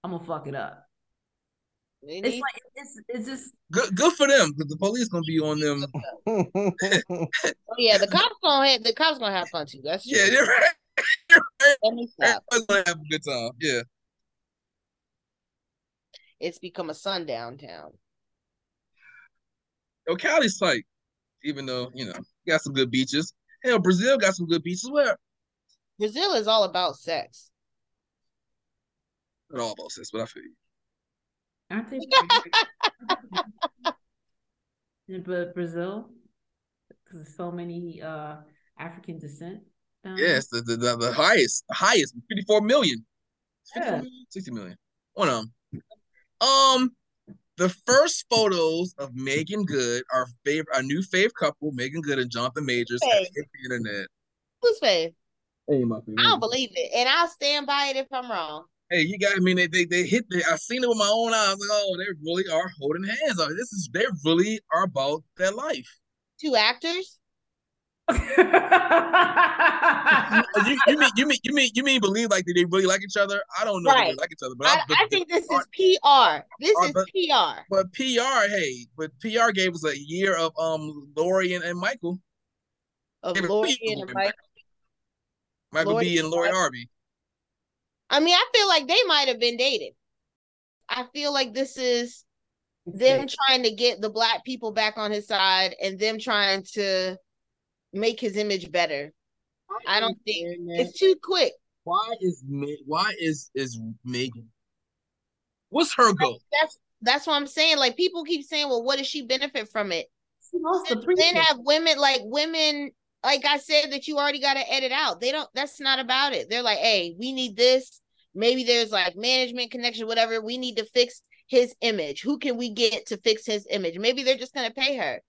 I'm gonna fuck it up." It's like it's it's just good good for them because the police gonna be on them. oh, yeah, the cops gonna have the cops gonna have fun too. That's true. yeah, you're right. You're. Let me stop. Everybody's gonna have a good time. Yeah it's become a sundown town. Yo, Cali's tight, even though you know got some good beaches. Hell, Brazil got some good beaches. Where Brazil is all about sex. Not all about sex, but I feel you. I think. but Brazil, because so many uh African descent. Yes, the, the, the the highest, the highest, fifty four million. Yeah. 60 million. One of them. Um, the first photos of Meagan Good, our favorite, our new fave couple, Meagan Good and Jonathan Majors, hit the internet. Who's fave? Hey, my favorite. I don't believe it, and I'll stand by it if I'm wrong. Hey, you got. I mean, they they, they hit. The, I seen it with my own eyes. Like, oh, they really are holding hands. This is they really are about their life. Two actors you, you, mean you mean you mean you mean believe like they really like each other? I don't know right. they like each other, but I, I, I think this is PR. This is but, PR. But PR, hey, but PR gave us a year of um Lori and, and Michael. Of Lori and Michael. Michael Lori B and Lori Harvey. I mean, I feel like they might have been dated. I feel like this is them trying to get the black people back on his side and them trying to make his image better. I don't think it's too quick. Why is why is is Meagan? What's her goal? That's that's what I'm saying. Like people keep saying, well, what does she benefit from it? then have women like women, like I said, that you already got to edit out. They don't. That's not about it. They're like, hey, we need this. Maybe there's like management connection, whatever. We need to fix his image. Who can we get to fix his image? Maybe they're just gonna pay her.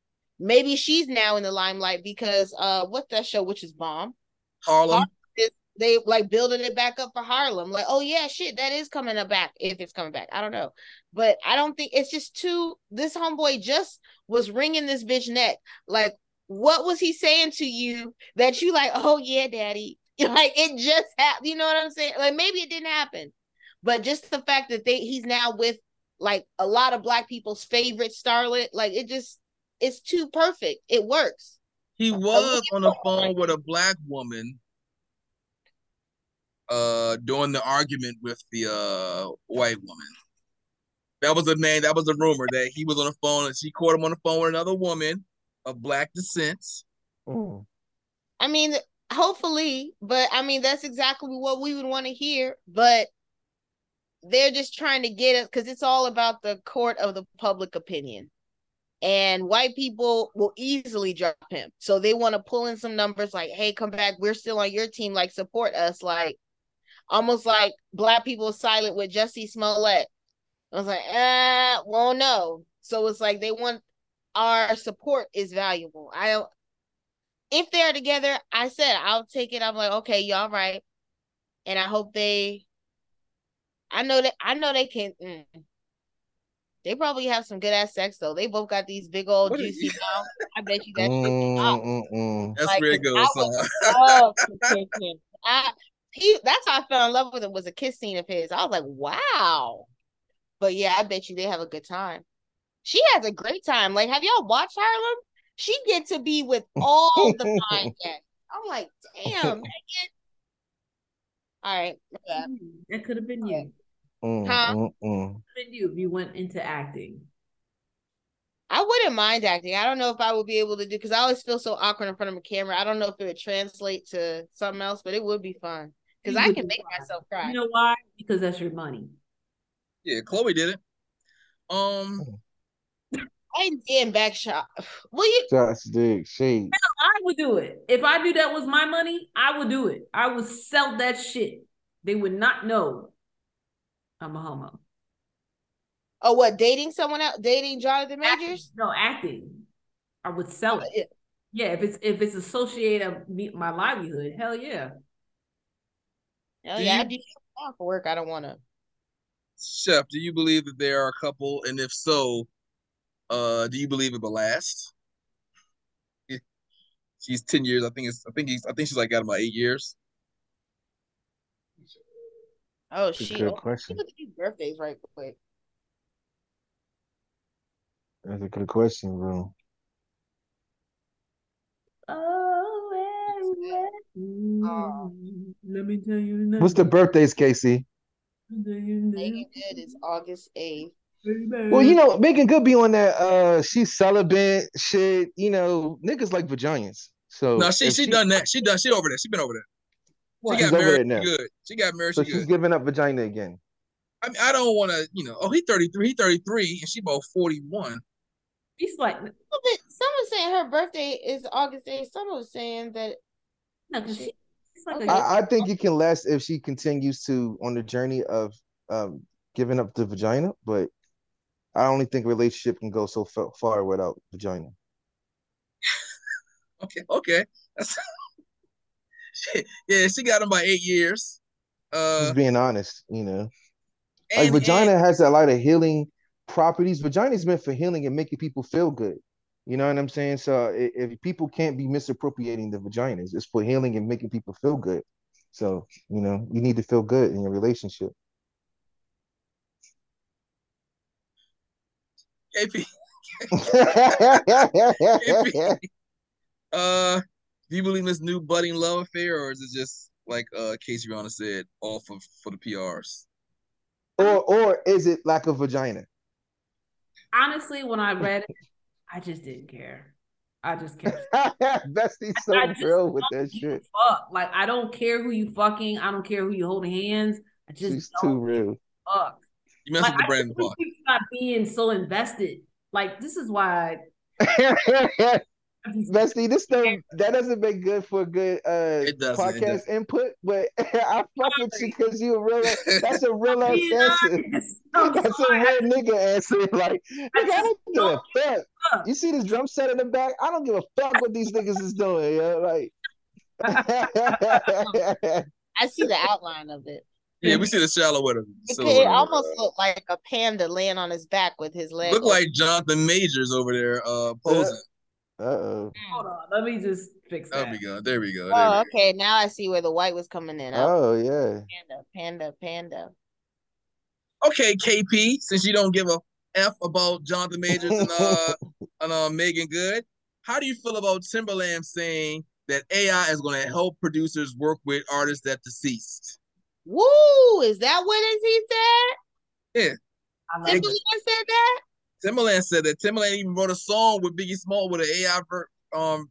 Maybe she's now in the limelight because uh what's that show which is bomb? Harlem. they like building it back up for Harlem. Like, oh yeah, shit, that is coming up back if it's coming back. I don't know. But I don't think it's just too this homeboy just was wringing this bitch neck. Like, what was he saying to you that you like, oh yeah, daddy? Like it just happened. You know what I'm saying? Like maybe it didn't happen. But just the fact that they he's now with like a lot of black people's favorite starlet, like it just it's too perfect. It works. He was on the phone with a black woman uh during the argument with the uh white woman. That was a man, that was a rumor that he was on the phone and she caught him on the phone with another woman of black descent. Mm. I mean, hopefully, but I mean that's exactly what we would want to hear. But they're just trying to get it because it's all about the court of the public opinion and white people will easily drop him. So they want to pull in some numbers like, hey, come back. We're still on your team. Like, support us. Like, almost like black people silent with Jussie Smollett. I was like, ah, well, no. So it's like they want our support is valuable. I don't, if they're together, I said I'll take it. I'm like, okay, y'all right. And I hope they, I know that, I know they can. Mm, they probably have some good ass sex though. They both got these big old juicy mouths. I bet you that mm, mm, mm, That's like, where it goes. I, he, that's how I fell in love with him was a kiss scene of his. I was like, wow. But yeah, I bet you they have a good time. She has a great time. Like, have y'all watched Harlem? She get to be with all the fine cats. I'm like, damn, nigga. All right. Yeah. That could have been you. Mm, Huh? mm, mm. Could have you if you went into acting. I wouldn't mind acting. I don't know if I would be able to do because I always feel so awkward in front of a camera. I don't know if it would translate to something else, but it would be fun because I can make fun. myself cry. You know why? Because that's your money. Yeah, Chloe did it. Um, I ain't getting back shot. Will you? Shots, dick, shade. I would do it. If I knew that was my money, I would do it. I would sell that shit. They would not know I'm a homo. Oh, what? Dating someone else? Dating Jonathan Majors? No, acting. I would sell it. Yeah. Yeah, if it's if it's associated with my livelihood, hell yeah. Oh Do yeah, you- I do that for work. I don't want to. Chef, do you believe that there are a couple? And if so, uh, do you believe it will last? She's ten years. I think it's. I think he's. I think she's like got about eight years. Oh That's a shit! good Look question. at these birthdays right quick. That's a good question, bro. Oh, well, well. Let me tell you the What's the birthdays, Casey? Meagan Good is August eighth. Well, you know, Meagan Good be on that uh she's celibate shit, you know, niggas like vaginas. So No, she if she done that. She done. She over there. She been over there. What? She got married. there She now. good. She got married. So She she's good. giving up vagina again. I mean, I don't want to. You know. Oh, he thirty three. He thirty three, and she about forty one. He's like, But someone saying her birthday is August eighth. Someone saying that no, 'cause she- like. I, I think it can last if she continues to on the journey of um giving up the vagina, but I only think a relationship can go so fa- far without vagina. Okay. Okay. Yeah, she got him by eight years. Uh, Just being honest, you know. Like vagina and- has a lot of healing properties. Vagina is meant for healing and making people feel good. You know what I'm saying? So i- if people can't be misappropriating the vaginas, it's for healing and making people feel good. So you know, you need to feel good in your relationship. KP, uh, do you believe in this new budding love affair, or is it just like uh Casey Reanna said, all for for the PRs? or or is it lack of vagina? honestly, when I read it, I just didn't care. I just kept Bestie's so I just real with that don't give a shit. fuck. Like I don't care who you fucking. I don't care who you holding hands. I just She's don't too real. fuck. You messed Like, with the brand. Brandon just wish Park. people stop being so invested. Like this is why. I just, Bestie, this stuff that doesn't make good for good uh It doesn't, it podcast doesn't. input, but I fuck with you because you a real that's a real ass answer. honest. I'm That's a real nigga answer. Like, nigga, I don't give a don't fuck. fuck. You see this drum set in the back? I don't give a fuck what these niggas is doing, yo. Like I see the outline of it. Yeah, we see the shallow with him. It, So, it uh, almost looked like a panda laying on his back with his legs. look like Jonathan Majors over there uh posing. Uh-oh. Hold on, let me just fix that. There we go. There we go. There Oh, we go. okay. Now I see where the white was coming in. Oh, Oh yeah. panda, panda, panda. Okay, KP, since you don't give a F about Jonathan Majors and uh and uh Meagan Good, how do you feel about Timbaland saying that AI is going to help producers work with artists that deceased? Woo! Is that what is he said? Yeah. Timbaland said that? Timbaland said that Timbaland even wrote a song with Biggie Small with an AI ver- um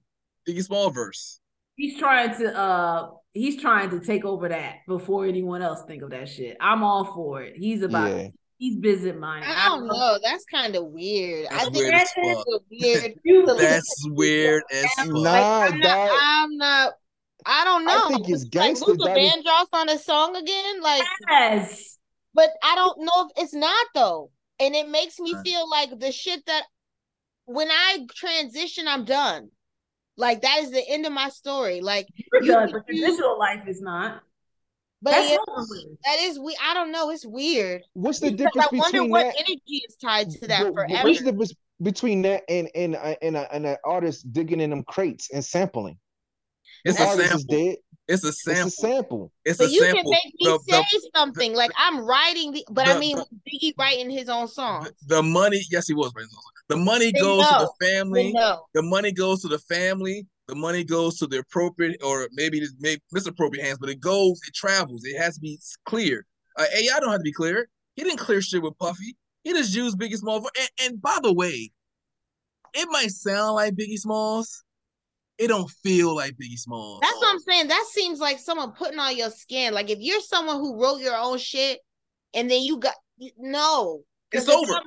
Biggie Small verse. He's trying to uh he's trying to take over that before anyone else think of that shit. I'm all for it. He's about Yeah. he's busy minded. I don't know. That's kind of weird. That's I think weird that's weird. You That's weird as fuck. Nah, like, I'm not, that- I'm not. I don't know. I think it's like gangster, Luther Daddy. Vandross on a song again. Like, Yes. but I don't know if it's not though, and it makes me Right. feel like the shit that when I transition, I'm done. Like that is the end of my story. Like, You're You- done, but your you- digital life is not. but That's yeah, over that is we. I don't know. It's weird. What's the Because difference I wonder between what that? energy is tied to that but- but forever. What's the difference between that and and uh, and, and an artist digging in them crates and sampling? It's The a artist is dead. It's a sample. It's a sample. It's But a you can make me The- say the- something like I'm writing the, but I mean the- Biggie writing his own song. the, the money, yes, he was. Brandon. The money Then goes to the family. The money goes to the family. The money goes to the appropriate or maybe it's maybe misappropriate hands, but it goes, it travels. It has to be clear. Uh, AI don't have to be clear. He didn't clear shit with Puffy. He just used Biggie Smalls. For, and, and by the way, it might sound like Biggie Smalls. It don't feel like Biggie Smalls. that's what I'm saying. That seems like someone putting on your skin. Like if you're someone who wrote your own shit, and then you got no, It's 'Cause over. I'm-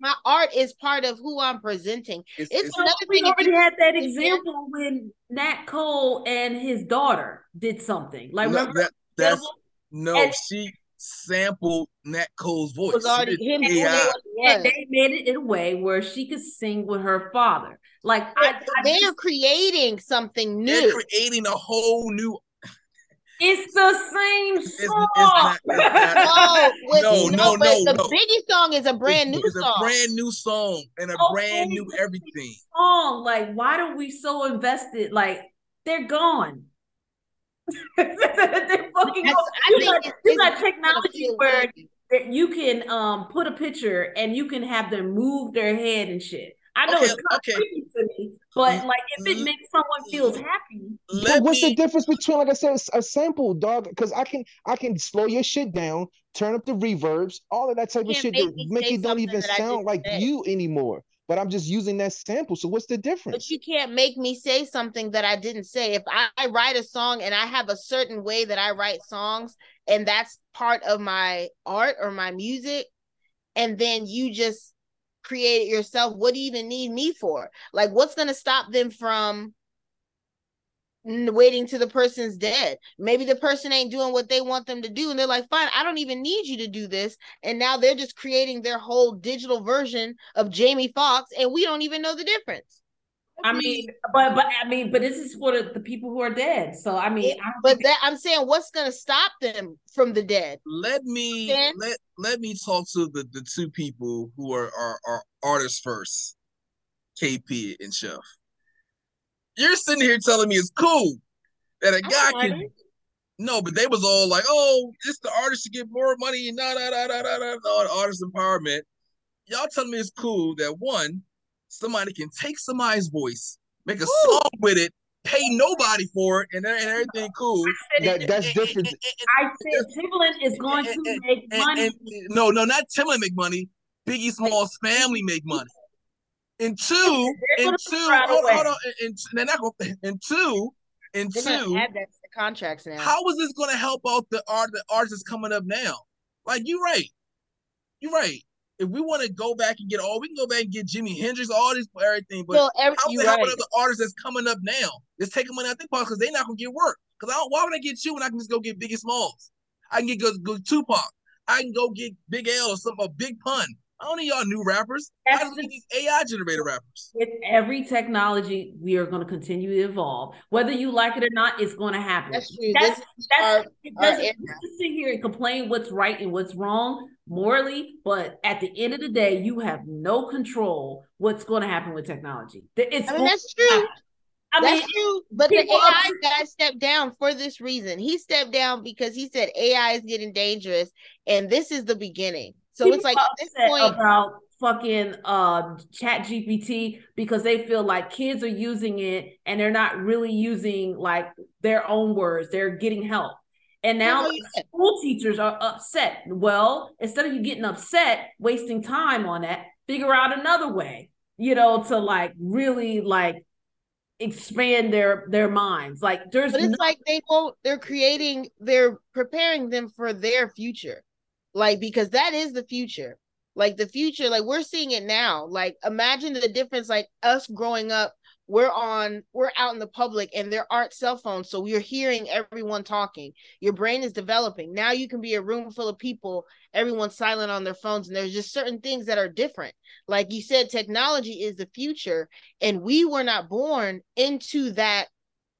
My art is part of who I'm presenting. It's, It's it's, another we thing if already had that if you- example when Nat Cole and his daughter did something. Like no, remember that, that's Devil? no. And- she sampled Nat Cole's voice. It was already him. AI. doing and they made it in a way where she could sing with her father. Like I, I They're just- creating something new. They're creating a whole new. it's the same It's, it's song. not, it's not- oh, No, with, No, no, but no, the no. Biggie song is a brand new it's song. a brand new song and a Okay, brand new but it's a everything. song. Like, why are we so invested? Like, they're gone. They're fucking That's- gone. I You think got, it's- you it's got technology where that you can um put a picture and you can have them move their head and shit. I know Okay, it's kind okay. creepy to me, but like if it makes someone feels happy, But what's me. the difference between, like I said, a sample, dog? Because I can I can slow your shit down, turn up the reverbs, all of that type of can't shit make to make say it don't even sound like say. you anymore. But I'm just using that sample. So what's the difference? But you can't make me say something that I didn't say. If I, I write a song and I have a certain way that I write songs, and that's part of my art or my music, and then you just create it yourself, what do you even need me for? Like, what's going to stop them from waiting till the person's dead? Maybe the person ain't doing what they want them to do, and they're like, fine, I don't even need you to do this. And now they're just creating their whole digital version of Jamie Foxx, and we don't even know the difference. I mean, but but I mean, but this is for the, the people who are dead. So I mean, I But that I'm saying, what's gonna stop them from the dead? let me Dan? let let me talk to the the two people who are are, are artists first, KP and Chef. You're sitting here telling me it's cool that a guy I can no, but they was all like, "Oh, it's the artist to get more money and da da da da da da." da, Artist empowerment. Y'all telling me it's cool that one somebody can take somebody's voice, make a song with it, pay nobody for it, and, and everything cool. That that's different. I said Timbaland is going to And- make and- money. and- no, no, not Timbaland make money. Biggie Smalls family make money. And two, and two, figure out a hold, hold on, and, and they're not gonna, and two, and They're two, add that to the contracts now. how is this gonna help out the art the artists coming up now? Like you're right. You're right. If we want to go back and get all, we can go back and get Jimi Hendrix, all this, everything. But so every, how's it helping right. the artists that's coming up now? That's taking money out their pocket because they're not gonna get work. Because I don't, why would I get you when I can just go get Biggie Smalls? I can get go, go Tupac. I can go get Big L or something, a Big Pun. I don't need y'all new rappers. I That's just the- need these AI generated rappers. With every technology, we are going to continue to evolve. Whether you like it or not, it's going to happen. That's true. That's, that's our- it our doesn't era. we can sit here and complain what's right and what's wrong morally, but at the end of the day, you have no control what's going to happen with technology. It's I mean, that's true. happen. I That's mean, true. But the AI are- guy stepped down for this reason. He stepped down because he said AI is getting dangerous, and this is the beginning. So it's like at this point, about fucking uh chat gpt because they feel like kids are using it and they're not really using like their own words they're getting help and now school teachers are upset well instead of you getting upset wasting time on that figure out another way you know to like really like expand their their minds like there's but it's no- like they won't. They're creating. They're preparing them for their future, like because that is the future. Like the future, like we're seeing it now. Like imagine the difference. Like us growing up, we're on, we're out in the public, and there aren't cell phones, so we're hearing everyone talking. Your brain is developing. Now you can be a room full of people, everyone's silent on their phones, and there's just certain things that are different. Like you said, technology is the future, and we were not born into that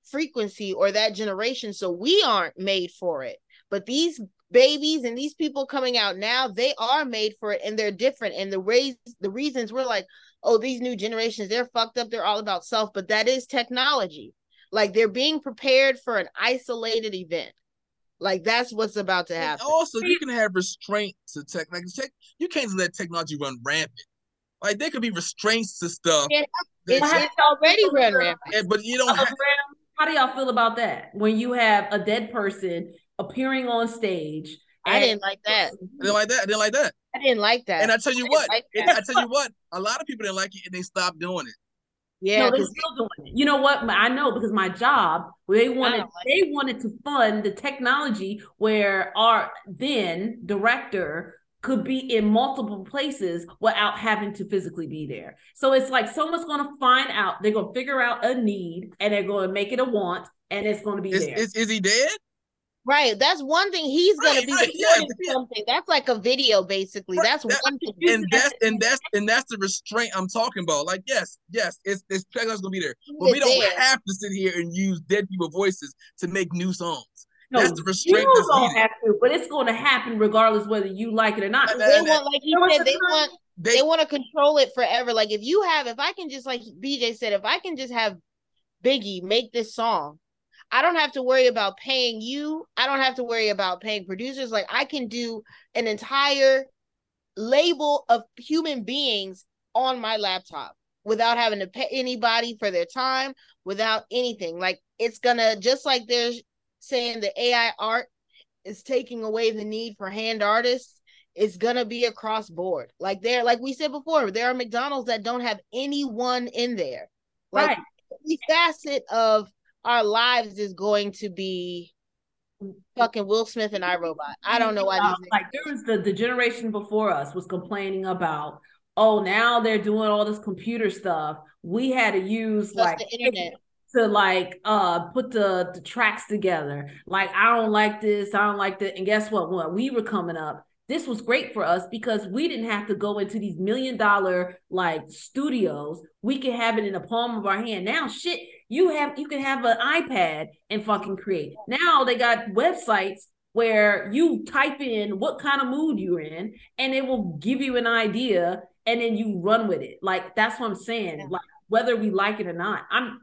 frequency or that generation so we aren't made for it but these babies and these people coming out now they are made for it and they're different and the ways the reasons we're like oh these new generations they're fucked up they're all about self but that is technology Like they're being prepared for an isolated event. Like that's what's about to And happen. also, you can have restraints to tech. Like tech, you can't let technology run rampant. Like there could be restraints to stuff. Yeah, that It's, it's already run rampant. and- but you don't have. How do y'all feel about that? When you have a dead person appearing on stage. I and- didn't like that. I didn't like that. I didn't like that. I didn't like that. And I tell you I what, like. I tell you what, a lot of people didn't like it and they stopped doing it. yeah, no, they're 'cause still doing it. You know what? I know because my job, they wanted like they wanted to fund the technology where our then director could be in multiple places without having to physically be there. So it's like someone's going to find out, they're going to figure out a need, and they're going to make it a want, and it's going to be Is, there. is, is he dead? Right. That's one thing. He's gonna Right, be right, yeah, recording yeah. something. That's like a video, basically. Right, That's that- one thing. And that's and that's and that's the restraint I'm talking about. Like, yes, yes, it's it's technology's gonna be there, but we don't there. have to sit here and use dead people voices to make new songs. no, that's the restraint you don't have to, but it's going to happen regardless whether you like it or not. And They that- want, like he there was said, they time- want They, they want to control it forever. Like if you have, if I can just like BJ said, if I can just have Biggie make this song, I don't have to worry about paying you. I don't have to worry about paying producers. Like I can do an entire label of human beings on my laptop without having to pay anybody for their time, without anything. Like it's gonna just like they're saying the AI art is taking away the need for hand artists it's gonna be across board. Like there, like we said before, there are McDonald's that don't have anyone in there. Like right. every facet of our lives is going to be fucking Will Smith and iRobot. I don't know why Uh, like there was the the generation before us was complaining about oh now they're doing all this computer stuff. We had to use Plus like the internet. to like uh put the the tracks together. Like i don't like this i don't like that. And guess what when we were coming up this was great for us because we didn't have to go into these million dollar like studios. We could have it in the palm of our hand. Now shit you have you can have an ipad and fucking create. Now they got websites where you type in what kind of mood you're in and it will give you an idea and then you run with it. Like that's what i'm saying. Yeah. like whether we like it or not. I'm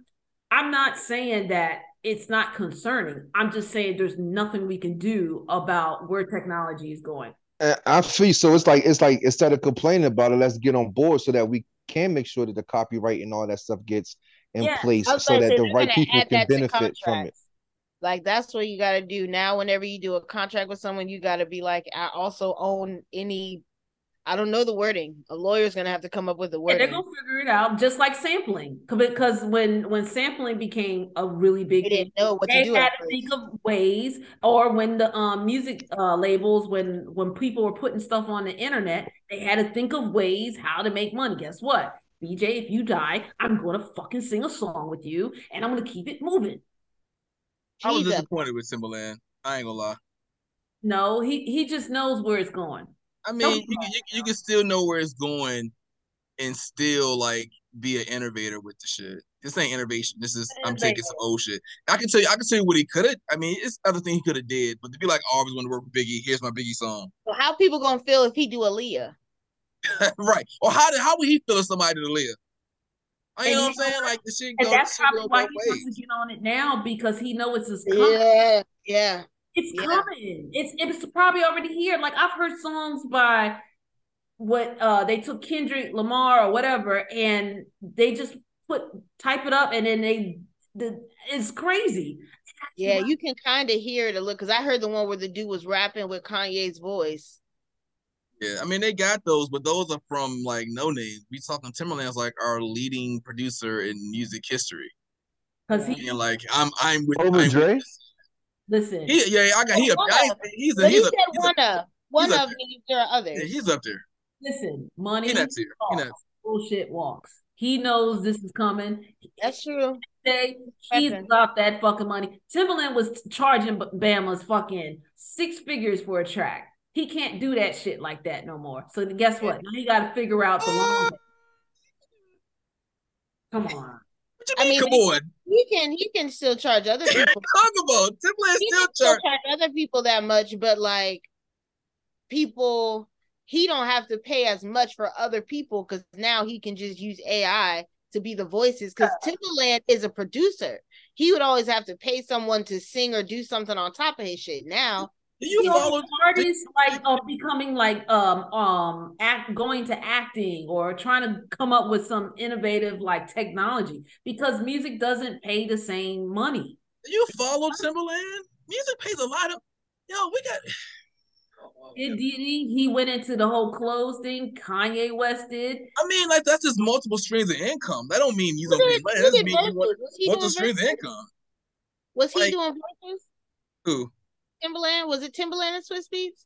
i'm not saying that it's not concerning. I'm just saying there's nothing we can do about where technology is going. Uh, I feel so. It's like it's like instead of complaining about it, let's get on board so that we can make sure that the copyright and all that stuff gets in Yeah, place so gonna that say, the right people can benefit from it. Like that's what you got to do now. Whenever you do a contract with someone, you got to be like, I also own any. I don't know the wording. A lawyer's gonna have to come up with the Yeah, they're gonna figure it out just like sampling because when when sampling became a really big They thing didn't know what to they do. had to think of ways or when the um music uh labels when when people were putting stuff on the internet they had to think of ways how to make money guess what bj if you die i'm gonna fucking sing a song with you and i'm gonna keep it moving I was disappointed with Timbaland. I ain't gonna lie. no he he just knows where it's going I mean, you can, you, you can still know where it's going and still like be an innovator with the shit. This ain't innovation. This is I'm taking some old shit. I can tell you, I can tell you what he could have. I mean, it's other thing he could have did, but to be like, oh, I always want to work with Biggie. Here's my Biggie song, So how people gonna feel if he do Aaliyah? right? Or how did how would he feel if somebody to live? I you know what I'm saying? Like the shit and goes that's probably why both he wants to get on it now because he knows it's coming Yeah, yeah. It's Yeah. coming. It's it's probably already here. Like I've heard songs by what uh they took Kendrick Lamar or whatever, and they just put type it up, and then they the it's crazy. Yeah, you can kind of hear it a little because I heard the one where the dude was rapping with Kanye's voice. Yeah, I mean they got those, but those are from like no names. We talking Timbaland's like our leading producer in music history. Because he And like I'm I'm with Over I'm Dre? with listen, he, yeah, I got he up I, he's a But he he's a, said a, one of one of means there are others. yeah, he's up there. listen, money He not here. He not bullshit walks. He knows this is coming. That's true. Say he's Listen. got that fucking money. Timbaland was charging Bama's fucking six figures for a track. He can't do that shit like that no more. So guess what? Now you got to figure out the long. Come on. What you I mean, mean, come he- on? He can he can still charge other people. Talk about Timbaland he still can still charge. charge other people that much, but like people, he don't have to pay as much for other people because now he can just use AI to be the voices because Timbaland is a producer. He would always have to pay someone to sing or do something on top of his shit. Now Do you You follow? know, artists like are becoming like um um act going to acting or trying to come up with some innovative like technology because music doesn't pay the same money. You follow Timbaland? Music pays a lot of. Yo, we got. It did he, he went into the whole clothes thing. Kanye West did. I mean, like that's just multiple streams of income. That don't mean you who don't did, pay money. who That just did mean you want verses? Was he multiple streams of income. Was he Like- doing verses? Who? Timbaland? Was it Timbaland and Swizz Beatz?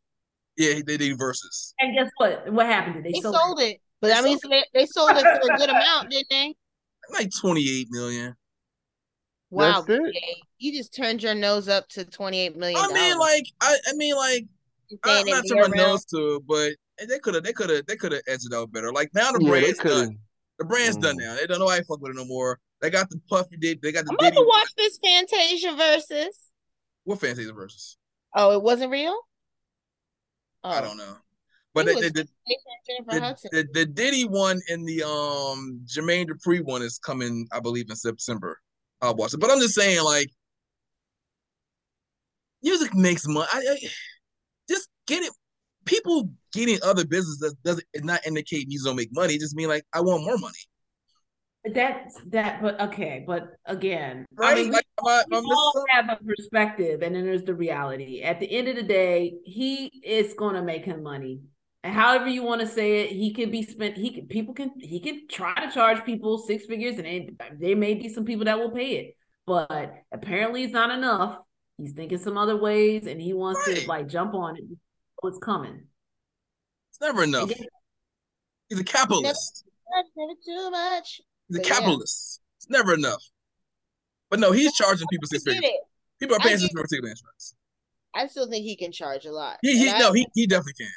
Yeah, they did Verzuz. And guess what? What happened? Did They sold sold it. But They I mean, so they, they sold it for a good amount, didn't they? Like twenty eight million. Wow, That's it? You just turned your nose up to twenty eight million. I mean, like, I, I mean, like, I'm not turning my nose to it, but they could have, they could have, they could have edged it out better. Like now the Yeah, they brand's done. The brand's done Mm. now. They don't know why I fuck with it no more. They got the Puffy did. They got the I'm about to watch this Fantasia Verzuz. What Fantasia Verzuz? Oh, it wasn't real. Oh, I don't know. But the, the, the, the, the Diddy one and the um Jermaine Dupri one is coming, I believe, in September. I'll watch it. But I'm just saying, like, music makes money. I, I just get it. People getting other business doesn't not indicate music don't make money. It just mean like I want more money, That's that, but okay, but again, right? I mean, we, like, am I- we all have a perspective, and then there's the reality. At the end of the day, he is going to make him money. And however you want to say it, he can be spent. He can people can he can try to charge people six figures, and they, there may be some people that will pay it, but apparently it's not enough. He's thinking some other ways, and he wants Right. to like jump on it. What's coming? It's never enough. Again, He's a capitalist. Never too much. He's a But yeah. capitalist. It's never enough. But no, he's charging people six figures. People are paying get six figures for ticket insurance. I still think he can charge a lot. He, he And I- no, he, he definitely can.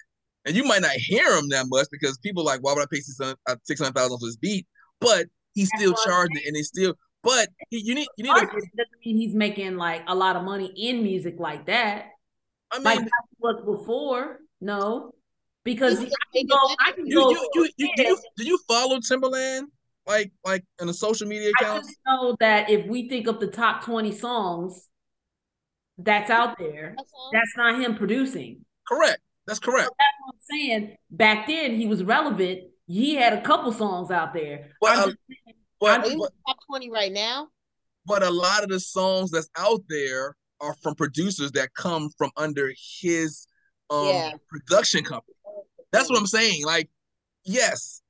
And you might not hear him that much because people like, why would I pay six hundred uh, six hundred thousand for this beat? But he's still what I'm charging, and he's still. But he, you need you need to. doesn't mean he's making like a lot of money in music like that. I mean, like how was before. No, because I can go. I can you go. you, you, you, do you do you follow Timbaland like like in a social media account? I just know that if we think of the top twenty songs that's out there, That's that's not him producing. Correct. That's correct. That's what I'm saying. Back then, he was relevant. He had a couple songs out there. But, I'm uh, just- But, Are you but top twenty right now? but a lot of the songs that's out there are from producers that come from under his um Yeah. production company. That's what I'm saying. Like, yes,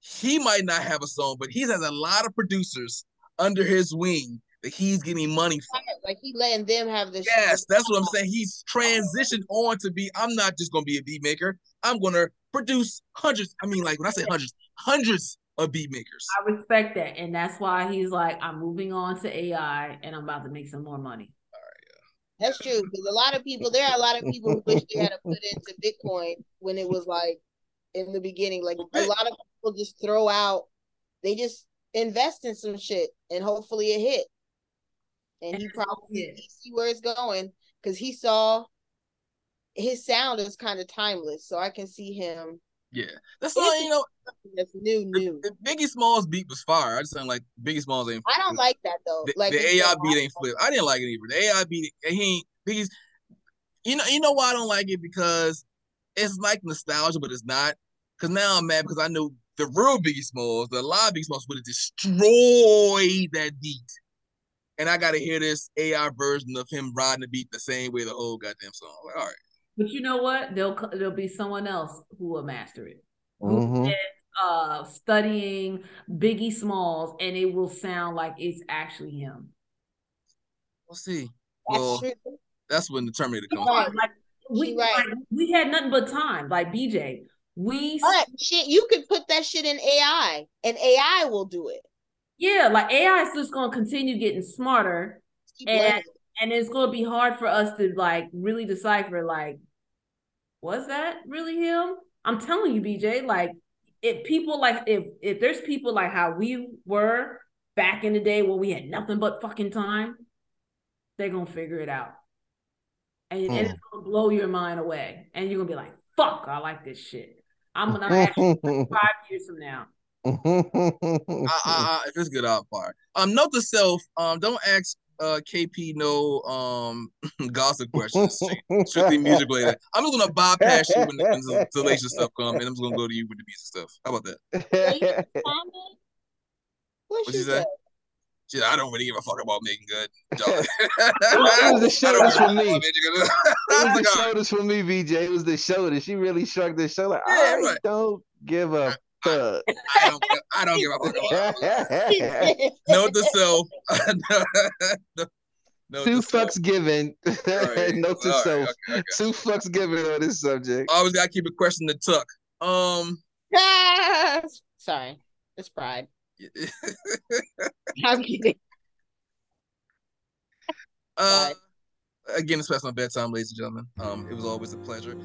he might not have a song, but he has a lot of producers under his wing that he's getting money from. Like he letting them have the Yes, that's what I'm saying. He's transitioned on to be. I'm not just gonna be a beat maker. I'm gonna produce hundreds. I mean, like when I say hundreds, hundreds of beat makers. I respect that, and that's why he's like, I'm moving on to AI, and I'm about to make some more money. That's true because a lot of people, there are a lot of people who wish they had to put into Bitcoin when it was like in the beginning. Like a lot of people just throw out, they just invest in some shit and hopefully it hit. And he probably he see where it's going because he saw his sound is kind of timeless, so I can see him. Yeah, that's all. You know, That's new, new. the Biggie Smalls beat was fire. I just sound like Biggie Smalls ain't. I don't like that though. the, like the AI beat ain't flip. I didn't like it either. The AI beat, he ain't Biggie's. You know, you know why I don't like it because it's like nostalgia, but it's not. Because now I'm mad because I know the real Biggie Smalls, the live Biggie Smalls would have destroyed that beat, and I got to hear this AI version of him riding the beat the same way the whole goddamn song. Like, all right, But you know what? There'll there'll be someone else who will master it. Mhm. Uh, studying Biggie Smalls, and it will sound like it's actually him. we'll see. That's Well, true. that's when the Terminator comes. Like we, right. like, we had nothing but time. Like BJ, we But shit, you could put that shit in AI, and AI will do it. yeah, like AI is just gonna continue getting smarter, Keep And- learning. and it's gonna be hard for us to like really decipher. Like, was that really him? I'm telling you, BJ. Like, if people like if if there's people like how we were back in the day where we had nothing but fucking time, they're gonna figure it out. And, and it's gonna blow your mind away. And you're gonna be like, fuck, I like this shit. I'm gonna ask you five years from now. I, I, I, if it's good, I'll fire. Um, note to self: um, don't ask uh KP no um gossip questions. Strictly music related. I'm just gonna bypass you when the, when the salacious stuff comes, and I'm just gonna go to you with the music stuff. How about that? What What she you say? Say? Shit, I don't really give a fuck about Meagan Good. it was the shoulders for me. I It was was the shoulders for me, BJ. It was the shoulders. She really shrugged the shoulder. Like, Yeah, I right. don't give a fuck. I don't, give- I don't give a fuck about. Note to self. no, note Two to self. fucks given. Alright, Note to alright, self. okay, okay. Two fucks given on this subject. Always gotta keep a question to tuck. Um, Ah, Sorry, it's pride. I'm kidding. uh, again, it's past my bedtime, ladies and gentlemen. Um, it was always a pleasure.